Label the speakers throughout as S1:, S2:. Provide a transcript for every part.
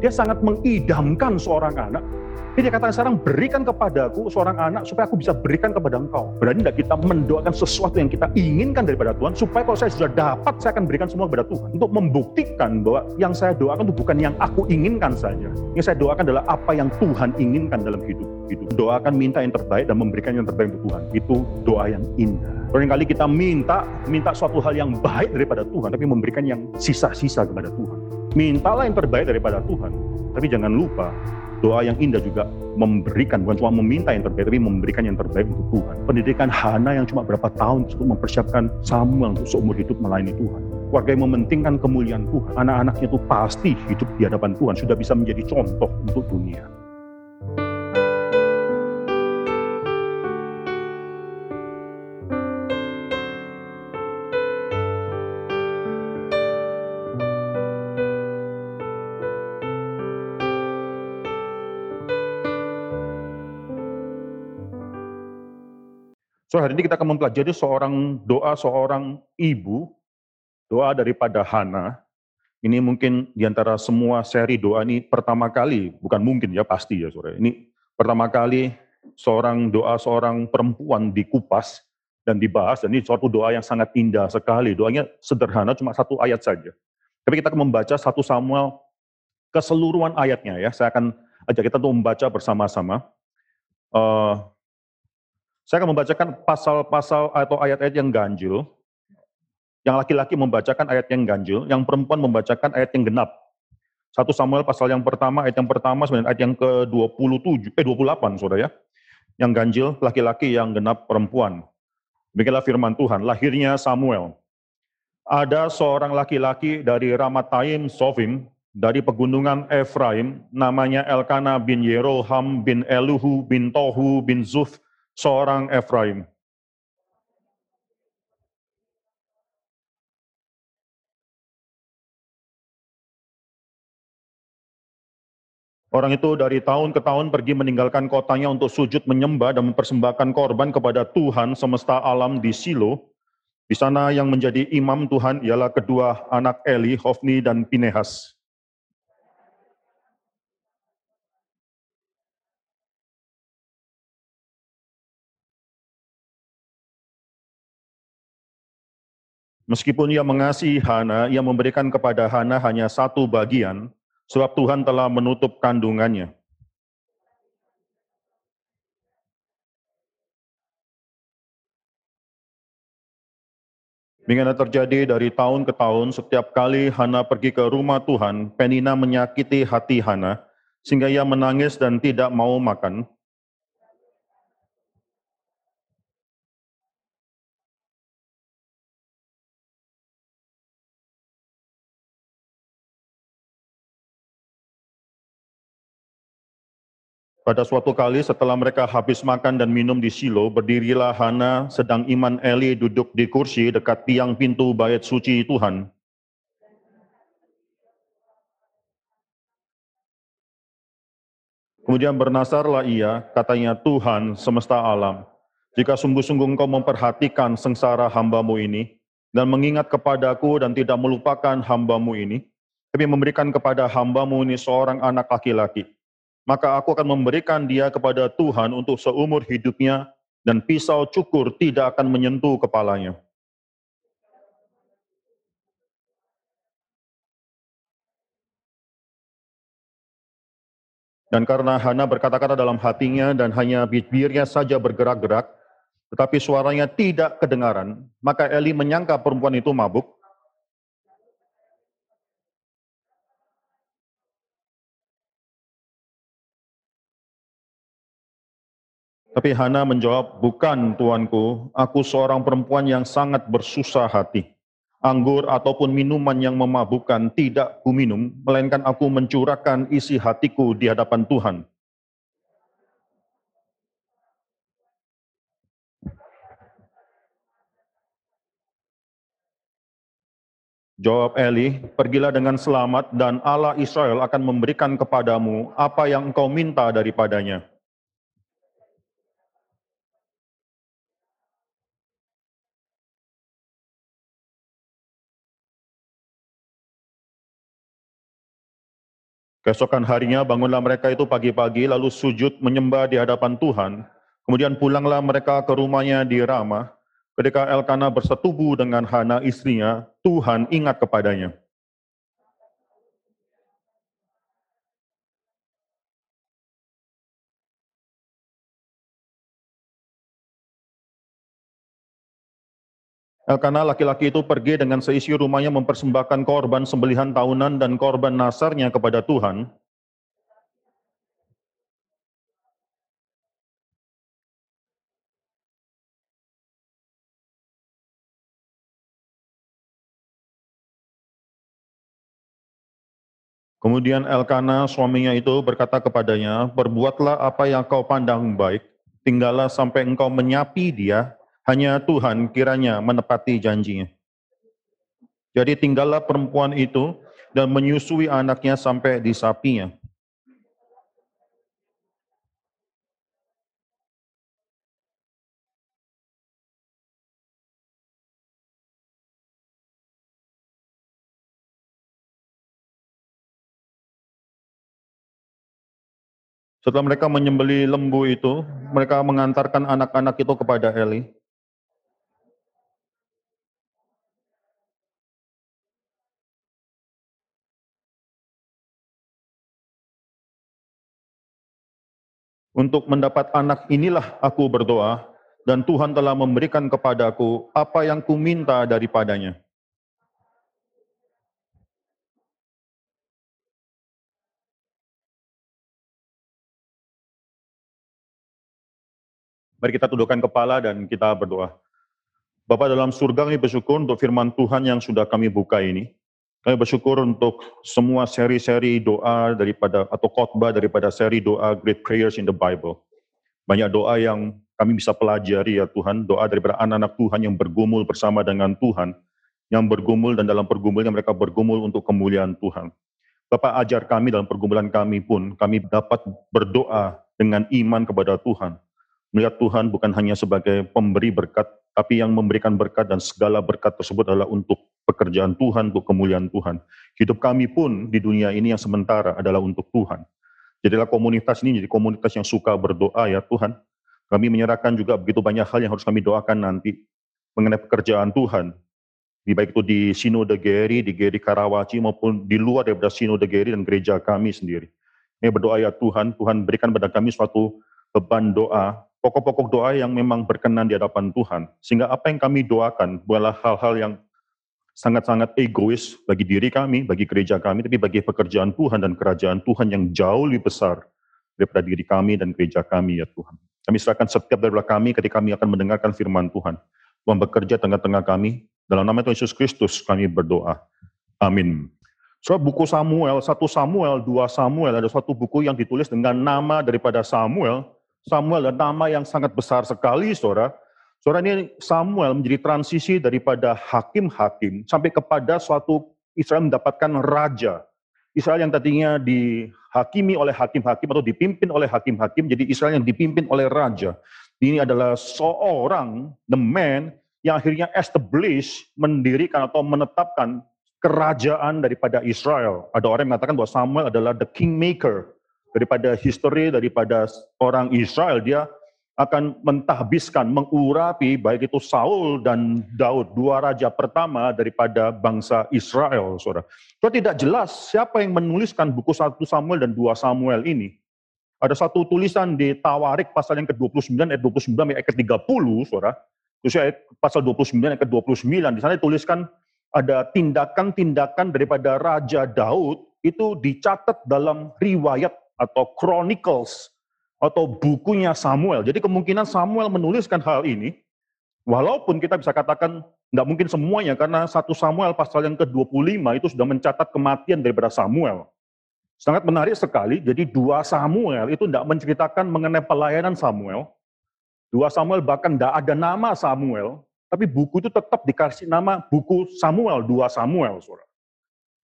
S1: Dia sangat mengidamkan seorang anak. Jadi dia katakan sekarang berikan kepadaku seorang anak supaya aku bisa berikan kepada engkau. Berarti tidak kita mendoakan sesuatu yang kita inginkan daripada Tuhan supaya kalau saya sudah dapat saya akan berikan semua kepada Tuhan. Untuk membuktikan bahwa yang saya doakan itu bukan yang aku inginkan saja. Yang saya doakan adalah apa yang Tuhan inginkan dalam hidup. hidup. Doakan minta yang terbaik dan memberikan yang terbaik untuk Tuhan. Itu doa yang indah. Barangkali kita minta minta suatu hal yang baik daripada Tuhan tapi memberikan yang sisa-sisa kepada Tuhan. Mintalah yang terbaik daripada Tuhan. Tapi jangan lupa doa yang indah juga memberikan, bukan cuma meminta yang terbaik, tapi memberikan yang terbaik untuk Tuhan. Pendidikan Hana yang cuma berapa tahun untuk mempersiapkan Samuel untuk seumur hidup melayani Tuhan. Warga yang mementingkan kemuliaan Tuhan, anak-anaknya itu pasti hidup di hadapan Tuhan, sudah bisa menjadi contoh untuk dunia. So hari ini kita akan mempelajari seorang doa seorang ibu, doa daripada Hana. Ini mungkin di antara semua seri doa ini pertama kali, bukan mungkin ya pasti ya sore. Ini pertama kali seorang doa seorang perempuan dikupas dan dibahas dan ini suatu doa yang sangat indah sekali. Doanya sederhana cuma satu ayat saja. Tapi kita akan membaca satu Samuel keseluruhan ayatnya ya. Saya akan ajak kita untuk membaca bersama-sama. Uh, saya akan membacakan pasal-pasal atau ayat-ayat yang ganjil. Yang laki-laki membacakan ayat yang ganjil, yang perempuan membacakan ayat yang genap. Satu Samuel pasal yang pertama, ayat yang pertama, sebenarnya ayat yang ke-27, eh 28, saudara ya. Yang ganjil, laki-laki, yang genap, perempuan. Demikianlah firman Tuhan, lahirnya Samuel. Ada seorang laki-laki dari Ramataim Sofim, dari pegunungan Efraim, namanya Elkana bin Yeroham bin Eluhu bin Tohu bin Zuf seorang Efraim. Orang itu dari tahun ke tahun pergi meninggalkan kotanya untuk sujud menyembah dan mempersembahkan korban kepada Tuhan semesta alam di Silo. Di sana yang menjadi imam Tuhan ialah kedua anak Eli, Hofni dan Pinehas. Meskipun ia mengasihi Hana, ia memberikan kepada Hana hanya satu bagian, sebab Tuhan telah menutup kandungannya. Demikian terjadi dari tahun ke tahun, setiap kali Hana pergi ke rumah Tuhan, Penina menyakiti hati Hana, sehingga ia menangis dan tidak mau makan. Pada suatu kali setelah mereka habis makan dan minum di Silo, berdirilah Hana sedang iman Eli duduk di kursi dekat tiang pintu bait suci Tuhan. Kemudian bernasarlah ia, katanya Tuhan semesta alam, jika sungguh-sungguh engkau memperhatikan sengsara hambamu ini, dan mengingat kepadaku dan tidak melupakan hambamu ini, tapi memberikan kepada hambamu ini seorang anak laki-laki, maka aku akan memberikan dia kepada Tuhan untuk seumur hidupnya, dan pisau cukur tidak akan menyentuh kepalanya. Dan karena Hana berkata-kata dalam hatinya dan hanya bibirnya saja bergerak-gerak, tetapi suaranya tidak kedengaran, maka Eli menyangka perempuan itu mabuk, Tapi Hana menjawab, bukan tuanku, aku seorang perempuan yang sangat bersusah hati. Anggur ataupun minuman yang memabukkan tidak ku minum, melainkan aku mencurahkan isi hatiku di hadapan Tuhan. Jawab Eli, pergilah dengan selamat dan Allah Israel akan memberikan kepadamu apa yang engkau minta daripadanya. Keesokan harinya bangunlah mereka itu pagi-pagi lalu sujud menyembah di hadapan Tuhan. Kemudian pulanglah mereka ke rumahnya di Ramah. Ketika Elkana bersetubuh dengan Hana istrinya, Tuhan ingat kepadanya. Elkana laki-laki itu pergi dengan seisi rumahnya mempersembahkan korban sembelihan tahunan dan korban nasarnya kepada Tuhan. Kemudian Elkana suaminya itu berkata kepadanya, "Perbuatlah apa yang kau pandang baik, tinggallah sampai engkau menyapi dia hanya Tuhan kiranya menepati janjinya. Jadi tinggallah perempuan itu dan menyusui anaknya sampai di sapinya. Setelah mereka menyembeli lembu itu, mereka mengantarkan anak-anak itu kepada Eli. Untuk mendapat anak inilah aku berdoa, dan Tuhan telah memberikan kepadaku apa yang kuminta daripadanya. Mari kita tundukkan kepala dan kita berdoa. Bapak dalam surga kami bersyukur untuk firman Tuhan yang sudah kami buka ini. Kami bersyukur untuk semua seri-seri doa daripada atau khotbah daripada seri doa Great Prayers in the Bible. Banyak doa yang kami bisa pelajari ya Tuhan, doa daripada anak-anak Tuhan yang bergumul bersama dengan Tuhan, yang bergumul dan dalam pergumulnya mereka bergumul untuk kemuliaan Tuhan. Bapak ajar kami dalam pergumulan kami pun, kami dapat berdoa dengan iman kepada Tuhan. Melihat Tuhan bukan hanya sebagai pemberi berkat, tapi yang memberikan berkat dan segala berkat tersebut adalah untuk pekerjaan Tuhan, untuk kemuliaan Tuhan. Hidup kami pun di dunia ini yang sementara adalah untuk Tuhan. Jadilah komunitas ini jadi komunitas yang suka berdoa ya Tuhan. Kami menyerahkan juga begitu banyak hal yang harus kami doakan nanti mengenai pekerjaan Tuhan. Di baik itu di Sinode Geri, di Geri Karawaci maupun di luar daripada Sinode Geri dan gereja kami sendiri. Ini berdoa ya Tuhan, Tuhan berikan pada kami suatu beban doa, pokok-pokok doa yang memang berkenan di hadapan Tuhan. Sehingga apa yang kami doakan bukanlah hal-hal yang sangat-sangat egois bagi diri kami, bagi gereja kami, tapi bagi pekerjaan Tuhan dan kerajaan Tuhan yang jauh lebih besar daripada diri kami dan gereja kami ya Tuhan. Kami serahkan setiap dari kami ketika kami akan mendengarkan firman Tuhan. Tuhan bekerja tengah-tengah kami. Dalam nama Tuhan Yesus Kristus kami berdoa. Amin. So, buku Samuel, satu Samuel, dua Samuel, ada suatu buku yang ditulis dengan nama daripada Samuel. Samuel adalah nama yang sangat besar sekali, saudara. Saudara ini Samuel menjadi transisi daripada hakim-hakim sampai kepada suatu Israel mendapatkan raja. Israel yang tadinya dihakimi oleh hakim-hakim atau dipimpin oleh hakim-hakim, jadi Israel yang dipimpin oleh raja. Ini adalah seorang, the man, yang akhirnya establish, mendirikan atau menetapkan kerajaan daripada Israel. Ada orang yang mengatakan bahwa Samuel adalah the kingmaker daripada history, daripada orang Israel. Dia akan mentahbiskan, mengurapi baik itu Saul dan Daud, dua raja pertama daripada bangsa Israel, saudara. So tidak jelas siapa yang menuliskan buku satu Samuel dan dua Samuel ini. Ada satu tulisan di Tawarik pasal yang ke-29 ayat 29 ayat ke-30, saudara. Terus ayat pasal 29 ayat ke-29, di sana dituliskan ada tindakan-tindakan daripada Raja Daud itu dicatat dalam riwayat atau chronicles atau bukunya Samuel. Jadi kemungkinan Samuel menuliskan hal ini, walaupun kita bisa katakan nggak mungkin semuanya, karena satu Samuel pasal yang ke-25 itu sudah mencatat kematian daripada Samuel. Sangat menarik sekali, jadi dua Samuel itu tidak menceritakan mengenai pelayanan Samuel. Dua Samuel bahkan tidak ada nama Samuel, tapi buku itu tetap dikasih nama buku Samuel, dua Samuel. Saudara.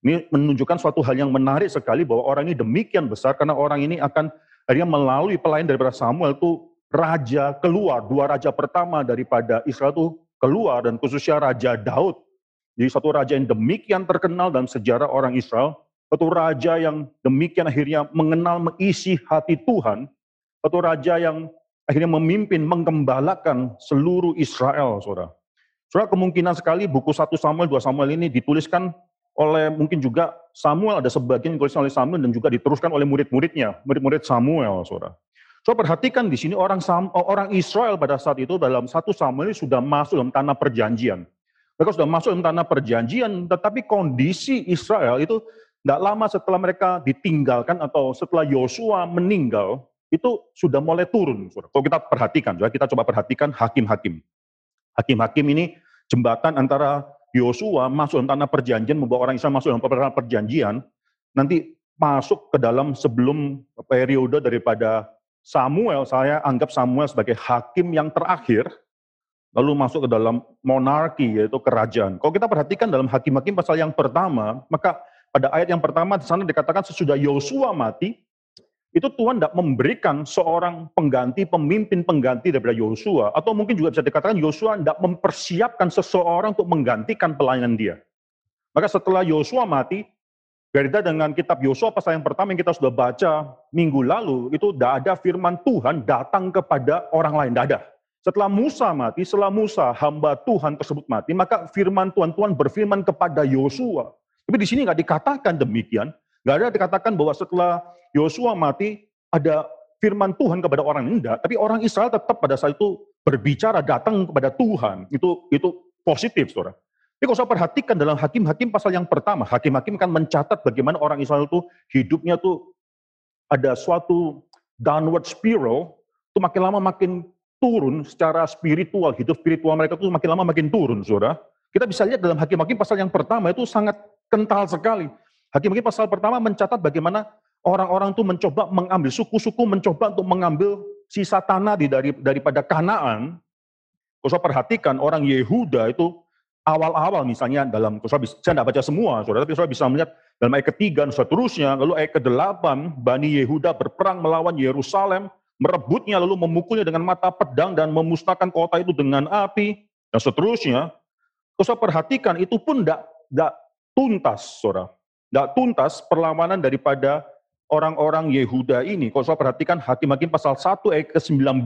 S1: Ini menunjukkan suatu hal yang menarik sekali bahwa orang ini demikian besar karena orang ini akan Akhirnya melalui pelayan daripada Samuel itu raja keluar, dua raja pertama daripada Israel itu keluar dan khususnya Raja Daud. Jadi satu raja yang demikian terkenal dalam sejarah orang Israel, satu raja yang demikian akhirnya mengenal mengisi hati Tuhan, satu raja yang akhirnya memimpin, menggembalakan seluruh Israel, saudara. Saudara, kemungkinan sekali buku 1 Samuel, 2 Samuel ini dituliskan oleh mungkin juga Samuel, ada sebagian dituliskan oleh Samuel dan juga diteruskan oleh murid-muridnya, murid-murid Samuel, saudara. So perhatikan di sini orang orang Israel pada saat itu dalam satu Samuel sudah masuk dalam tanah perjanjian. Mereka sudah masuk dalam tanah perjanjian, tetapi kondisi Israel itu tidak lama setelah mereka ditinggalkan atau setelah Yosua meninggal, itu sudah mulai turun. Kalau kita perhatikan, kita coba perhatikan hakim-hakim. Hakim-hakim ini jembatan antara Yosua masuk dalam tanah perjanjian, membawa orang Israel masuk dalam tanah perjanjian, nanti masuk ke dalam sebelum periode daripada Samuel, saya anggap Samuel sebagai hakim yang terakhir, lalu masuk ke dalam monarki, yaitu kerajaan. Kalau kita perhatikan dalam hakim-hakim pasal yang pertama, maka pada ayat yang pertama di sana dikatakan sesudah Yosua mati, itu Tuhan tidak memberikan seorang pengganti, pemimpin pengganti daripada Yosua, atau mungkin juga bisa dikatakan Yosua tidak mempersiapkan seseorang untuk menggantikan pelayanan dia. Maka setelah Yosua mati, Beda dengan kitab Yosua pasal yang pertama yang kita sudah baca minggu lalu, itu tidak ada firman Tuhan datang kepada orang lain, tidak ada. Setelah Musa mati, setelah Musa hamba Tuhan tersebut mati, maka firman Tuhan Tuhan berfirman kepada Yosua. Tapi di sini nggak dikatakan demikian, nggak ada dikatakan bahwa setelah Yosua mati ada firman Tuhan kepada orang tidak. Tapi orang Israel tetap pada saat itu berbicara datang kepada Tuhan. Itu itu positif, saudara. Tapi kalau saya perhatikan dalam hakim-hakim pasal yang pertama, hakim-hakim kan mencatat bagaimana orang Israel itu hidupnya tuh ada suatu downward spiral, itu makin lama makin turun secara spiritual, hidup spiritual mereka tuh makin lama makin turun, saudara. Kita bisa lihat dalam hakim-hakim pasal yang pertama itu sangat kental sekali. Hakim-hakim pasal pertama mencatat bagaimana orang-orang itu mencoba mengambil, suku-suku mencoba untuk mengambil sisa tanah di dari, daripada Kanaan. Saya perhatikan orang Yehuda itu awal-awal misalnya dalam, saya tidak baca semua, saudara, tapi saya bisa melihat dalam ayat ketiga dan seterusnya, lalu ayat ke-8, Bani Yehuda berperang melawan Yerusalem, merebutnya lalu memukulnya dengan mata pedang dan memusnahkan kota itu dengan api, dan seterusnya. Saya perhatikan itu pun tidak tuntas, saudara. Tidak tuntas perlawanan daripada orang-orang Yehuda ini. Kalau saya perhatikan Hakim-Hakim pasal 1 ayat ke-19,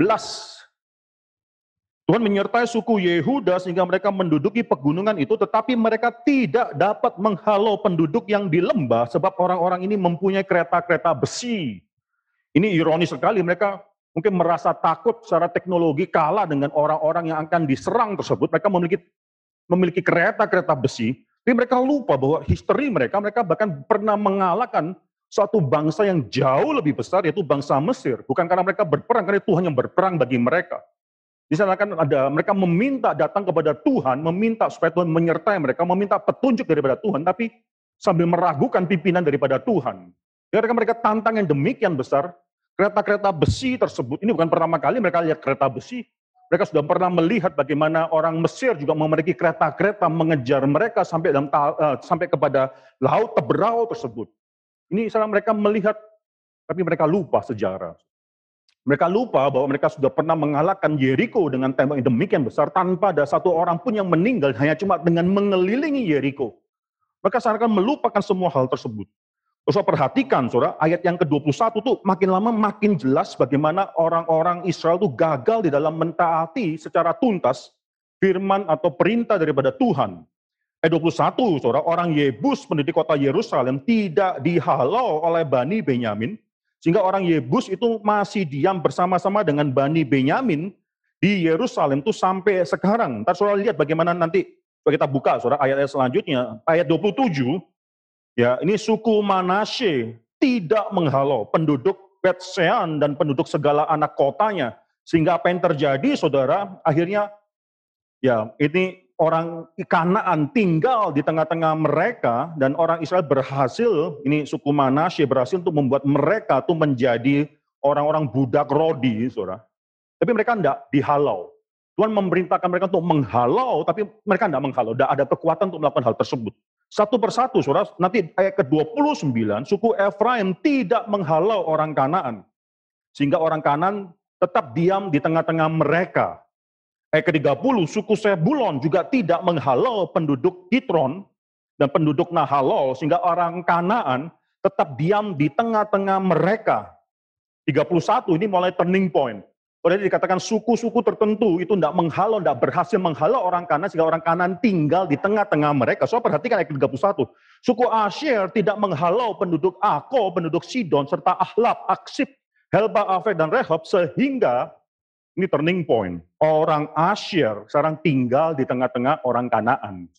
S1: Tuhan menyertai suku Yehuda sehingga mereka menduduki pegunungan itu, tetapi mereka tidak dapat menghalau penduduk yang di lembah sebab orang-orang ini mempunyai kereta-kereta besi. Ini ironis sekali, mereka mungkin merasa takut secara teknologi kalah dengan orang-orang yang akan diserang tersebut. Mereka memiliki memiliki kereta-kereta besi, tapi mereka lupa bahwa histori mereka, mereka bahkan pernah mengalahkan suatu bangsa yang jauh lebih besar, yaitu bangsa Mesir. Bukan karena mereka berperang, karena Tuhan yang berperang bagi mereka. Di sana kan ada mereka meminta datang kepada Tuhan, meminta supaya Tuhan menyertai mereka, meminta petunjuk daripada Tuhan, tapi sambil meragukan pimpinan daripada Tuhan. Ketika mereka tantang yang demikian besar, kereta-kereta besi tersebut, ini bukan pertama kali mereka lihat kereta besi, mereka sudah pernah melihat bagaimana orang Mesir juga memiliki kereta-kereta mengejar mereka sampai dalam uh, sampai kepada laut teberau tersebut. Ini salah mereka melihat, tapi mereka lupa sejarah. Mereka lupa bahwa mereka sudah pernah mengalahkan Jericho dengan tembok yang demikian besar tanpa ada satu orang pun yang meninggal hanya cuma dengan mengelilingi Jericho. Mereka seakan melupakan semua hal tersebut. Terus perhatikan saudara, ayat yang ke-21 tuh makin lama makin jelas bagaimana orang-orang Israel tuh gagal di dalam mentaati secara tuntas firman atau perintah daripada Tuhan. Ayat 21, saudara, orang Yebus penduduk kota Yerusalem tidak dihalau oleh Bani Benyamin, sehingga orang Yebus itu masih diam bersama-sama dengan Bani Benyamin di Yerusalem itu sampai sekarang. Ntar saudara lihat bagaimana nanti kita buka saudara ayat-ayat selanjutnya. Ayat 27, ya ini suku Manasye tidak menghalau penduduk Betsean dan penduduk segala anak kotanya. Sehingga apa yang terjadi saudara, akhirnya ya ini orang Kanaan tinggal di tengah-tengah mereka dan orang Israel berhasil, ini suku Manasye berhasil untuk membuat mereka tuh menjadi orang-orang budak rodi, saudara. Tapi mereka tidak dihalau. Tuhan memerintahkan mereka untuk menghalau, tapi mereka tidak menghalau. Tidak ada kekuatan untuk melakukan hal tersebut. Satu persatu, saudara, nanti ayat ke-29, suku Efraim tidak menghalau orang Kanaan. Sehingga orang Kanaan tetap diam di tengah-tengah mereka. Ayat ke-30, suku Sebulon juga tidak menghalau penduduk Kitron dan penduduk Nahalol, sehingga orang Kanaan tetap diam di tengah-tengah mereka. 31 ini mulai turning point. Oleh dikatakan suku-suku tertentu itu tidak menghalau, tidak berhasil menghalau orang kanan sehingga orang kanan tinggal di tengah-tengah mereka. So perhatikan ayat 31. Suku Asyir tidak menghalau penduduk Ako, penduduk Sidon, serta Ahlab, Aksib, Helba, Afek, dan Rehob sehingga ini turning point. Orang Asyir sekarang tinggal di tengah-tengah orang Kanaan.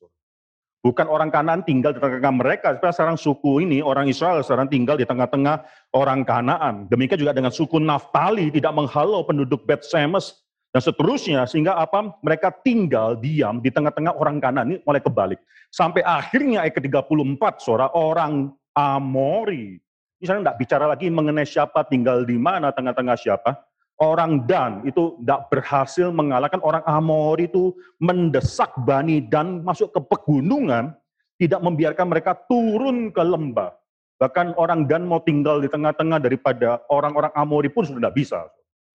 S1: Bukan orang kanan tinggal di tengah-tengah mereka, sekarang suku ini, orang Israel sekarang tinggal di tengah-tengah orang Kanaan. Demikian juga dengan suku Naftali tidak menghalau penduduk Bet Semes dan seterusnya, sehingga apa? Mereka tinggal diam di tengah-tengah orang kanan ini mulai kebalik. Sampai akhirnya ayat ke-34, suara orang Amori. Misalnya tidak bicara lagi mengenai siapa tinggal di mana, tengah-tengah siapa orang Dan itu tidak berhasil mengalahkan orang Amor itu mendesak Bani Dan masuk ke pegunungan, tidak membiarkan mereka turun ke lembah. Bahkan orang Dan mau tinggal di tengah-tengah daripada orang-orang Amori pun sudah tidak bisa.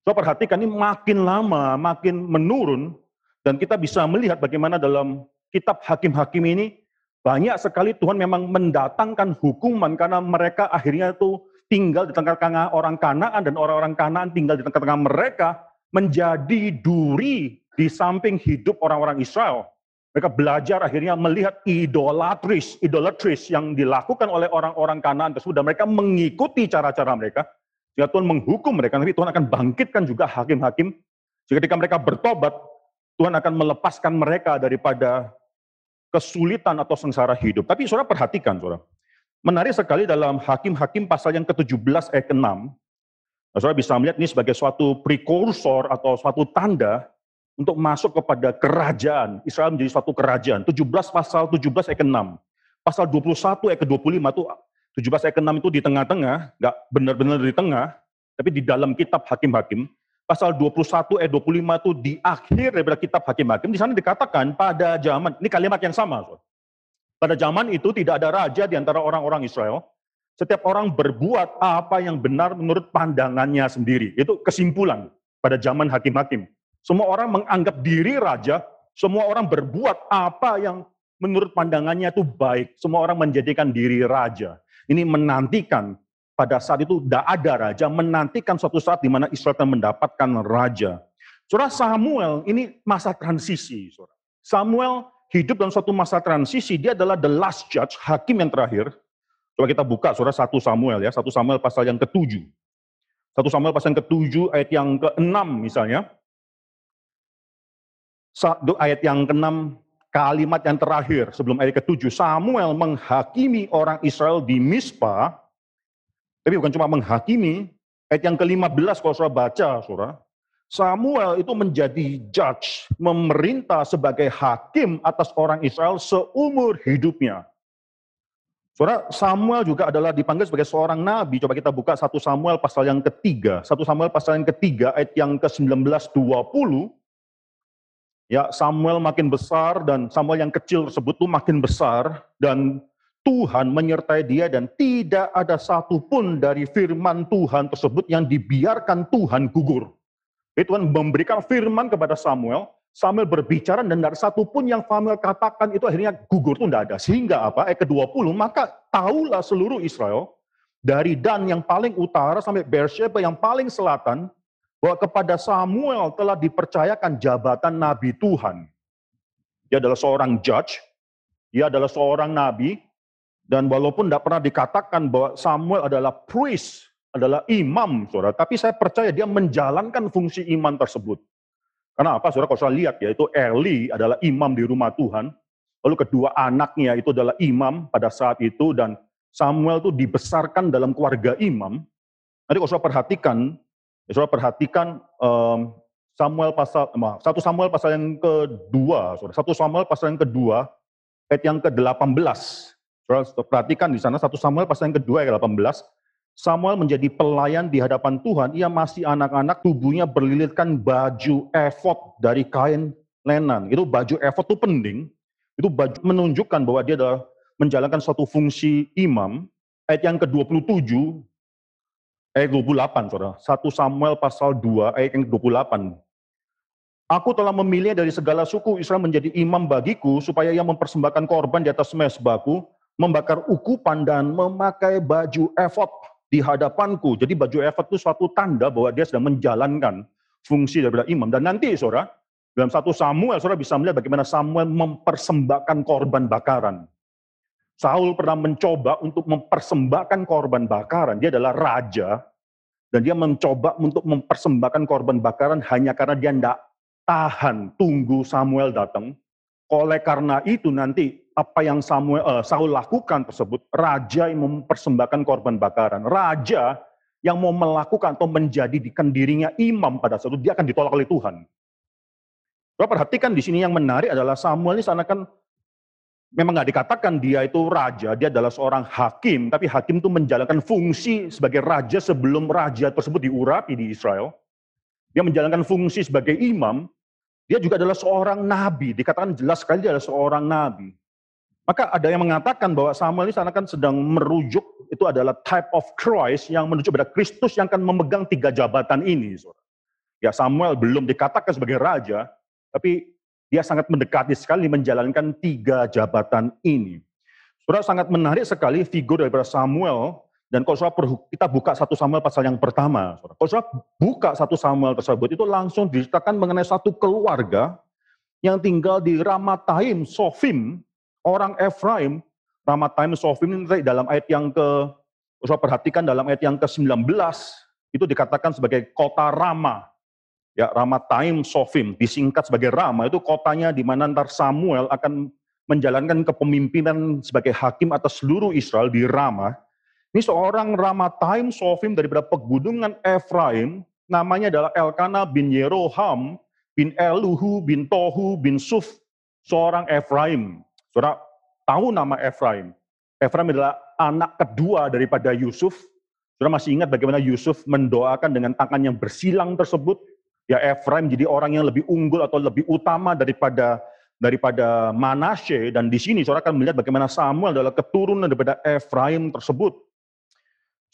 S1: So perhatikan ini makin lama, makin menurun, dan kita bisa melihat bagaimana dalam kitab Hakim-Hakim ini, banyak sekali Tuhan memang mendatangkan hukuman karena mereka akhirnya itu tinggal di tengah-tengah orang Kanaan dan orang-orang Kanaan tinggal di tengah-tengah mereka menjadi duri di samping hidup orang-orang Israel. Mereka belajar akhirnya melihat idolatris, idolatris yang dilakukan oleh orang-orang Kanaan tersebut dan mereka mengikuti cara-cara mereka. Sehingga Tuhan menghukum mereka, nanti Tuhan akan bangkitkan juga hakim-hakim. Sehingga ketika mereka bertobat, Tuhan akan melepaskan mereka daripada kesulitan atau sengsara hidup. Tapi saudara perhatikan, saudara. Menarik sekali dalam Hakim-Hakim pasal yang ke-17 ayat ke-6, nah, saudara bisa melihat ini sebagai suatu prekursor atau suatu tanda untuk masuk kepada kerajaan. Israel menjadi suatu kerajaan. 17 pasal 17 ayat ke-6. Pasal 21 ayat ke-25 itu 17 ayat ke-6 itu di tengah-tengah, nggak benar-benar di tengah, tapi di dalam kitab Hakim-Hakim. Pasal 21 ayat 25 itu di akhir daripada kitab Hakim-Hakim. Di sana dikatakan pada zaman, ini kalimat yang sama. Saudara. Pada zaman itu tidak ada raja di antara orang-orang Israel. Setiap orang berbuat apa yang benar menurut pandangannya sendiri. Itu kesimpulan pada zaman hakim-hakim. Semua orang menganggap diri raja, semua orang berbuat apa yang menurut pandangannya itu baik. Semua orang menjadikan diri raja. Ini menantikan pada saat itu tidak ada raja, menantikan suatu saat di mana Israel akan mendapatkan raja. Surah Samuel ini masa transisi. Samuel hidup dalam suatu masa transisi, dia adalah the last judge, hakim yang terakhir. Coba kita buka surah 1 Samuel ya, 1 Samuel pasal yang ke-7. 1 Samuel pasal yang ke-7 ayat yang ke-6 misalnya. Ayat yang ke-6 kalimat yang terakhir sebelum ayat ke-7. Samuel menghakimi orang Israel di Mispa, tapi bukan cuma menghakimi, ayat yang ke-15 kalau saudara baca, saudara, Samuel itu menjadi judge, memerintah sebagai hakim atas orang Israel seumur hidupnya. Saudara, Samuel juga adalah dipanggil sebagai seorang nabi. Coba kita buka satu Samuel pasal yang ketiga. Satu Samuel pasal yang ketiga ayat yang ke-19 20. Ya, Samuel makin besar dan Samuel yang kecil tersebut tuh makin besar dan Tuhan menyertai dia dan tidak ada satupun dari firman Tuhan tersebut yang dibiarkan Tuhan gugur. Tuhan memberikan firman kepada Samuel, Samuel berbicara dan tidak satu pun yang Samuel katakan itu akhirnya gugur itu tidak ada. Sehingga apa? Ayat ke-20, maka tahulah seluruh Israel, dari Dan yang paling utara sampai Beersheba yang paling selatan, bahwa kepada Samuel telah dipercayakan jabatan Nabi Tuhan. Dia adalah seorang judge, dia adalah seorang nabi, dan walaupun tidak pernah dikatakan bahwa Samuel adalah priest, adalah imam, saudara. Tapi saya percaya dia menjalankan fungsi iman tersebut. Karena apa, saudara? Kalau saya lihat, yaitu Eli adalah imam di rumah Tuhan. Lalu kedua anaknya itu adalah imam pada saat itu. Dan Samuel itu dibesarkan dalam keluarga imam. Nanti kalau saudara perhatikan, ya saudara perhatikan um, Samuel pasal, maaf, satu Samuel pasal yang kedua, saudara. Satu Samuel pasal yang kedua, ayat yang ke-18. Saudara perhatikan di sana, satu Samuel pasal yang kedua ayat 18. Samuel menjadi pelayan di hadapan Tuhan, ia masih anak-anak, tubuhnya berlilitkan baju efod dari kain lenan. Itu baju efod itu penting, itu baju menunjukkan bahwa dia adalah menjalankan suatu fungsi imam. Ayat yang ke-27, ayat 28, saudara. 1 Samuel pasal 2, ayat yang ke-28. Aku telah memilih dari segala suku Israel menjadi imam bagiku, supaya ia mempersembahkan korban di atas mesbahku, membakar ukupan dan memakai baju efod di hadapanku. Jadi baju efod itu suatu tanda bahwa dia sedang menjalankan fungsi daripada imam. Dan nanti saudara, dalam satu Samuel, saudara bisa melihat bagaimana Samuel mempersembahkan korban bakaran. Saul pernah mencoba untuk mempersembahkan korban bakaran. Dia adalah raja, dan dia mencoba untuk mempersembahkan korban bakaran hanya karena dia tidak tahan tunggu Samuel datang. Oleh karena itu nanti apa yang Samuel uh, Saul lakukan tersebut, raja yang mempersembahkan korban bakaran, raja yang mau melakukan atau menjadikan dirinya imam pada saat itu dia akan ditolak oleh Tuhan. Coba perhatikan di sini yang menarik adalah Samuel ini kan memang nggak dikatakan dia itu raja, dia adalah seorang hakim, tapi hakim itu menjalankan fungsi sebagai raja sebelum raja tersebut diurapi di Israel. Dia menjalankan fungsi sebagai imam, dia juga adalah seorang nabi, dikatakan jelas sekali dia adalah seorang nabi. Maka ada yang mengatakan bahwa Samuel ini kan sedang merujuk, itu adalah type of Christ yang menuju pada Kristus yang akan memegang tiga jabatan ini. Ya Samuel belum dikatakan sebagai raja, tapi dia sangat mendekati sekali menjalankan tiga jabatan ini. Saudara sangat menarik sekali figur daripada Samuel dan kalau saudara kita buka satu Samuel pasal yang pertama, kalau saudara buka satu Samuel tersebut, itu langsung diceritakan mengenai satu keluarga yang tinggal di Ramataim, Sofim, orang Efraim. Ramataim, Sofim ini dalam ayat yang ke, saudara perhatikan dalam ayat yang ke-19, itu dikatakan sebagai kota Rama. Ya, Ramataim, Sofim, disingkat sebagai Rama, itu kotanya di mana ntar Samuel akan menjalankan kepemimpinan sebagai hakim atas seluruh Israel di Rama. Ini seorang Ramataim Sofim daripada pegunungan Efraim, namanya adalah Elkana bin Yeroham bin Eluhu bin Tohu bin Suf, seorang Efraim. Saudara tahu nama Efraim. Efraim adalah anak kedua daripada Yusuf. Saudara masih ingat bagaimana Yusuf mendoakan dengan tangan yang bersilang tersebut? Ya Efraim jadi orang yang lebih unggul atau lebih utama daripada daripada Manasye dan di sini saudara akan melihat bagaimana Samuel adalah keturunan daripada Efraim tersebut.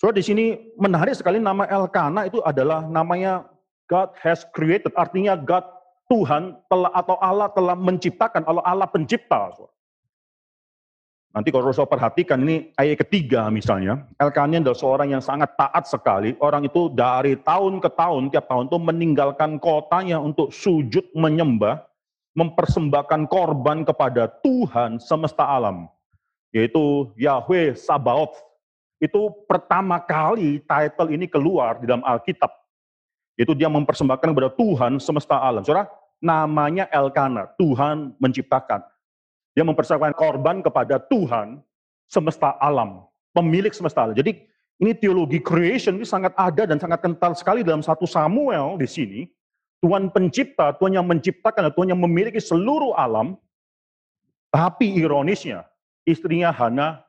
S1: So di sini menarik sekali nama Elkana itu adalah namanya God has created, artinya God Tuhan telah atau Allah telah menciptakan, Allah Allah pencipta. Nanti kalau saya perhatikan ini ayat ketiga misalnya, Elkana adalah seorang yang sangat taat sekali. Orang itu dari tahun ke tahun, tiap tahun itu meninggalkan kotanya untuk sujud menyembah, mempersembahkan korban kepada Tuhan semesta alam. Yaitu Yahweh Sabaoth, itu pertama kali title ini keluar di dalam Alkitab. Itu dia mempersembahkan kepada Tuhan semesta alam. Saudara, namanya Elkana, Tuhan menciptakan. Dia mempersembahkan korban kepada Tuhan semesta alam, pemilik semesta alam. Jadi ini teologi creation ini sangat ada dan sangat kental sekali dalam satu Samuel di sini. Tuhan pencipta, Tuhan yang menciptakan, Tuhan yang memiliki seluruh alam. Tapi ironisnya, istrinya Hana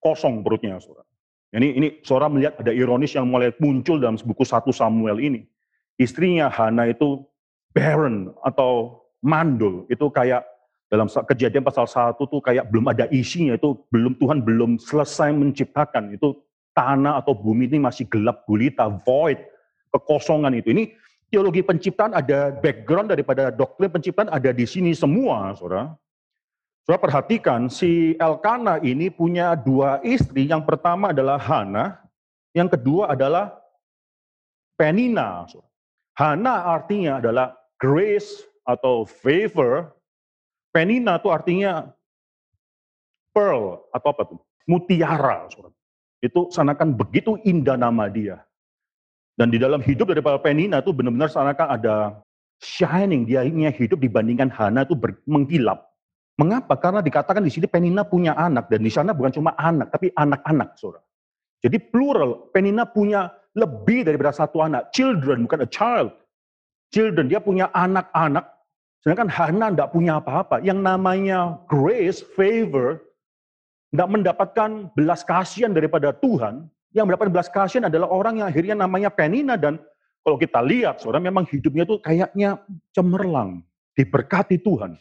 S1: kosong perutnya, saudara. Ini, ini saudara melihat ada ironis yang mulai muncul dalam buku satu Samuel ini. Istrinya Hana itu barren atau mandul, itu kayak dalam kejadian pasal satu tuh kayak belum ada isinya, itu belum Tuhan belum selesai menciptakan, itu tanah atau bumi ini masih gelap gulita, void, kekosongan itu. Ini teologi penciptaan ada background daripada doktrin penciptaan ada di sini semua, saudara. Saudara perhatikan, si Elkana ini punya dua istri. Yang pertama adalah Hana, yang kedua adalah Penina. Hana artinya adalah grace atau favor. Penina itu artinya pearl atau apa tuh? Mutiara. Itu sanakan begitu indah nama dia. Dan di dalam hidup daripada Penina itu benar-benar sanakan ada shining. Dia hidup dibandingkan Hana itu mengkilap. Mengapa? Karena dikatakan di sini Penina punya anak dan di sana bukan cuma anak, tapi anak-anak, saudara. Jadi plural, Penina punya lebih daripada satu anak. Children, bukan a child. Children, dia punya anak-anak. Sedangkan Hana tidak punya apa-apa. Yang namanya grace, favor, tidak mendapatkan belas kasihan daripada Tuhan. Yang mendapat belas kasihan adalah orang yang akhirnya namanya Penina. Dan kalau kita lihat, saudara, memang hidupnya itu kayaknya cemerlang. Diberkati Tuhan.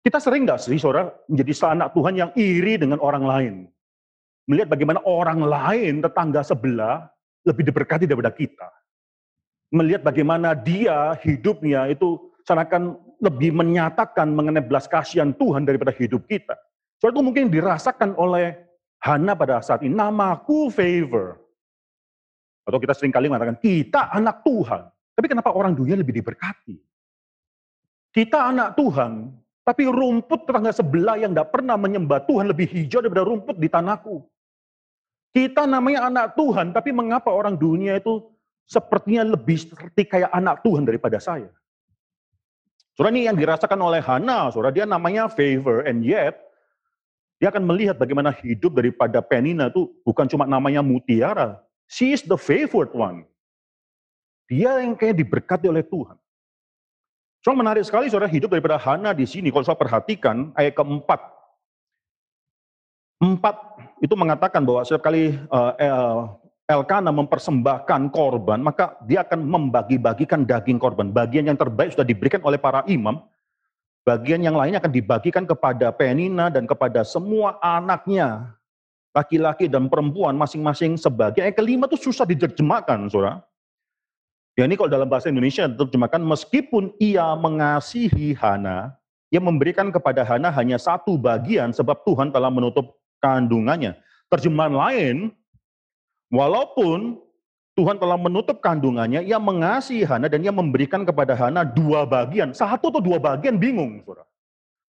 S1: Kita sering nggak sih, saudara, menjadi anak Tuhan yang iri dengan orang lain? Melihat bagaimana orang lain, tetangga sebelah, lebih diberkati daripada kita. Melihat bagaimana dia hidupnya itu seakan lebih menyatakan mengenai belas kasihan Tuhan daripada hidup kita. Saudara itu mungkin dirasakan oleh Hana pada saat ini, namaku favor. Atau kita sering kali mengatakan, kita anak Tuhan. Tapi kenapa orang dunia lebih diberkati? Kita anak Tuhan, tapi rumput tetangga sebelah yang tidak pernah menyembah Tuhan lebih hijau daripada rumput di tanahku. Kita namanya anak Tuhan, tapi mengapa orang dunia itu sepertinya lebih seperti kayak anak Tuhan daripada saya? Saudara ini yang dirasakan oleh Hana, saudara dia namanya favor, and yet dia akan melihat bagaimana hidup daripada Penina itu bukan cuma namanya mutiara. She is the favored one. Dia yang kayak diberkati oleh Tuhan. So menarik sekali saudara hidup daripada Hana di sini. Kalau saya perhatikan ayat keempat. Empat itu mengatakan bahwa setiap kali uh, Elkana mempersembahkan korban, maka dia akan membagi-bagikan daging korban. Bagian yang terbaik sudah diberikan oleh para imam. Bagian yang lainnya akan dibagikan kepada Penina dan kepada semua anaknya, laki-laki dan perempuan masing-masing sebagian. Yang kelima itu susah diterjemahkan, saudara. Ya ini kalau dalam bahasa Indonesia diterjemahkan, meskipun ia mengasihi Hana, ia memberikan kepada Hana hanya satu bagian sebab Tuhan telah menutup kandungannya. Terjemahan lain, walaupun Tuhan telah menutup kandungannya, ia mengasihi Hana dan ia memberikan kepada Hana dua bagian. Satu atau dua bagian bingung, saudara.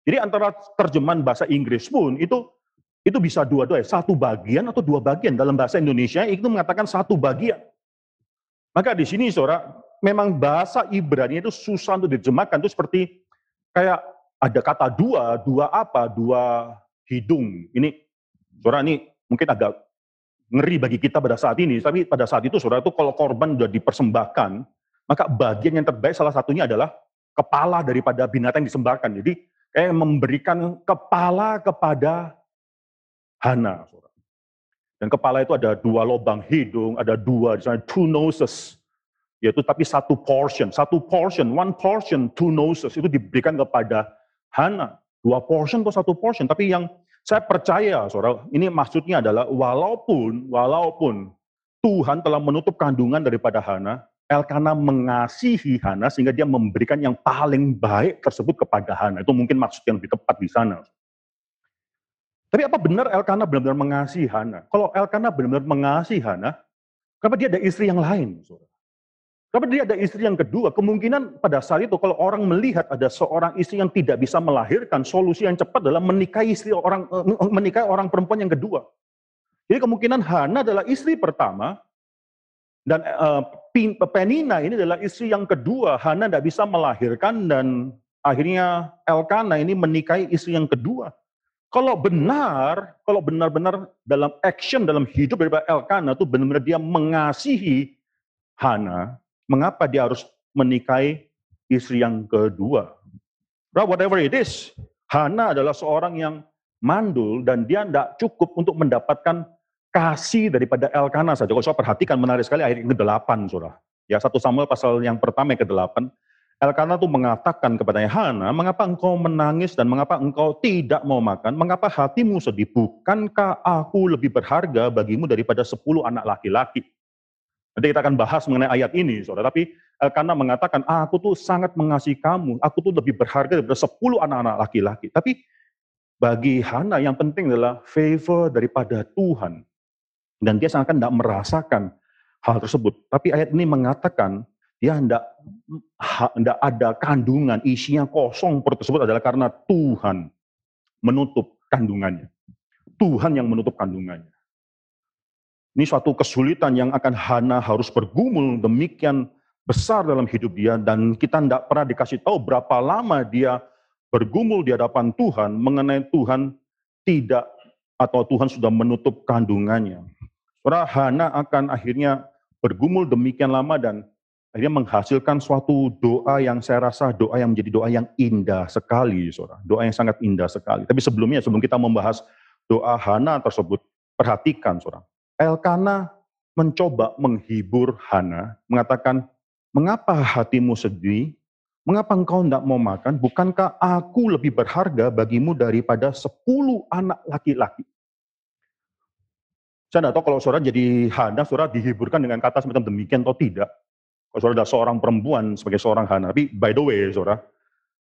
S1: Jadi antara terjemahan bahasa Inggris pun itu itu bisa dua-dua, satu bagian atau dua bagian. Dalam bahasa Indonesia itu mengatakan satu bagian. Maka di sini saudara, memang bahasa Ibrani itu susah untuk diterjemahkan. Itu seperti kayak ada kata dua, dua apa, dua hidung. Ini saudara ini mungkin agak ngeri bagi kita pada saat ini. Tapi pada saat itu saudara itu kalau korban sudah dipersembahkan, maka bagian yang terbaik salah satunya adalah kepala daripada binatang yang disembahkan. Jadi kayak memberikan kepala kepada Hana. Saudara. Dan kepala itu ada dua lubang hidung, ada dua, di two noses. Yaitu tapi satu portion, satu portion, one portion, two noses itu diberikan kepada Hana. Dua portion atau satu portion, tapi yang saya percaya, saudara, ini maksudnya adalah walaupun, walaupun Tuhan telah menutup kandungan daripada Hana, Elkana mengasihi Hana sehingga dia memberikan yang paling baik tersebut kepada Hana. Itu mungkin maksud yang lebih tepat di sana. Tapi apa benar Elkana benar-benar mengasihi Hana? Kalau Elkana benar-benar mengasihi Hana, kenapa dia ada istri yang lain? Saudara? Tapi dia ada istri yang kedua, kemungkinan pada saat itu kalau orang melihat ada seorang istri yang tidak bisa melahirkan, solusi yang cepat adalah menikahi istri orang eh, menikahi orang perempuan yang kedua. Jadi kemungkinan Hana adalah istri pertama dan uh, Penina ini adalah istri yang kedua. Hana tidak bisa melahirkan dan akhirnya Elkana ini menikahi istri yang kedua. Kalau benar, kalau benar-benar dalam action dalam hidup daripada Elkana itu benar-benar dia mengasihi Hana, mengapa dia harus menikahi istri yang kedua. Nah, whatever it is, Hana adalah seorang yang mandul dan dia tidak cukup untuk mendapatkan kasih daripada Elkanah saja. Kalau saya perhatikan menarik sekali ayat ke-8, saudara. Ya, satu Samuel pasal yang pertama yang ke-8. Elkanah itu mengatakan kepadanya, Hana, mengapa engkau menangis dan mengapa engkau tidak mau makan? Mengapa hatimu sedih? Bukankah aku lebih berharga bagimu daripada sepuluh anak laki-laki? Nanti kita akan bahas mengenai ayat ini, saudara. Tapi karena mengatakan, ah, aku tuh sangat mengasihi kamu, aku tuh lebih berharga daripada 10 anak-anak laki-laki. Tapi bagi Hana yang penting adalah favor daripada Tuhan. Dan dia sangat tidak merasakan hal tersebut. Tapi ayat ini mengatakan, dia tidak tidak ada kandungan, isinya kosong perut tersebut adalah karena Tuhan menutup kandungannya. Tuhan yang menutup kandungannya. Ini suatu kesulitan yang akan Hana harus bergumul demikian besar dalam hidup dia dan kita tidak pernah dikasih tahu berapa lama dia bergumul di hadapan Tuhan mengenai Tuhan tidak atau Tuhan sudah menutup kandungannya. Saudara Hana akan akhirnya bergumul demikian lama dan akhirnya menghasilkan suatu doa yang saya rasa doa yang menjadi doa yang indah sekali, saudara. Doa yang sangat indah sekali. Tapi sebelumnya, sebelum kita membahas doa Hana tersebut, perhatikan, saudara. Elkana mencoba menghibur Hana, mengatakan, mengapa hatimu sedih? Mengapa engkau tidak mau makan? Bukankah aku lebih berharga bagimu daripada sepuluh anak laki-laki? Saya tidak tahu kalau saudara jadi Hana, saudara dihiburkan dengan kata semacam demikian atau tidak. Kalau saudara ada seorang perempuan sebagai seorang Hana. Tapi by the way, saudara,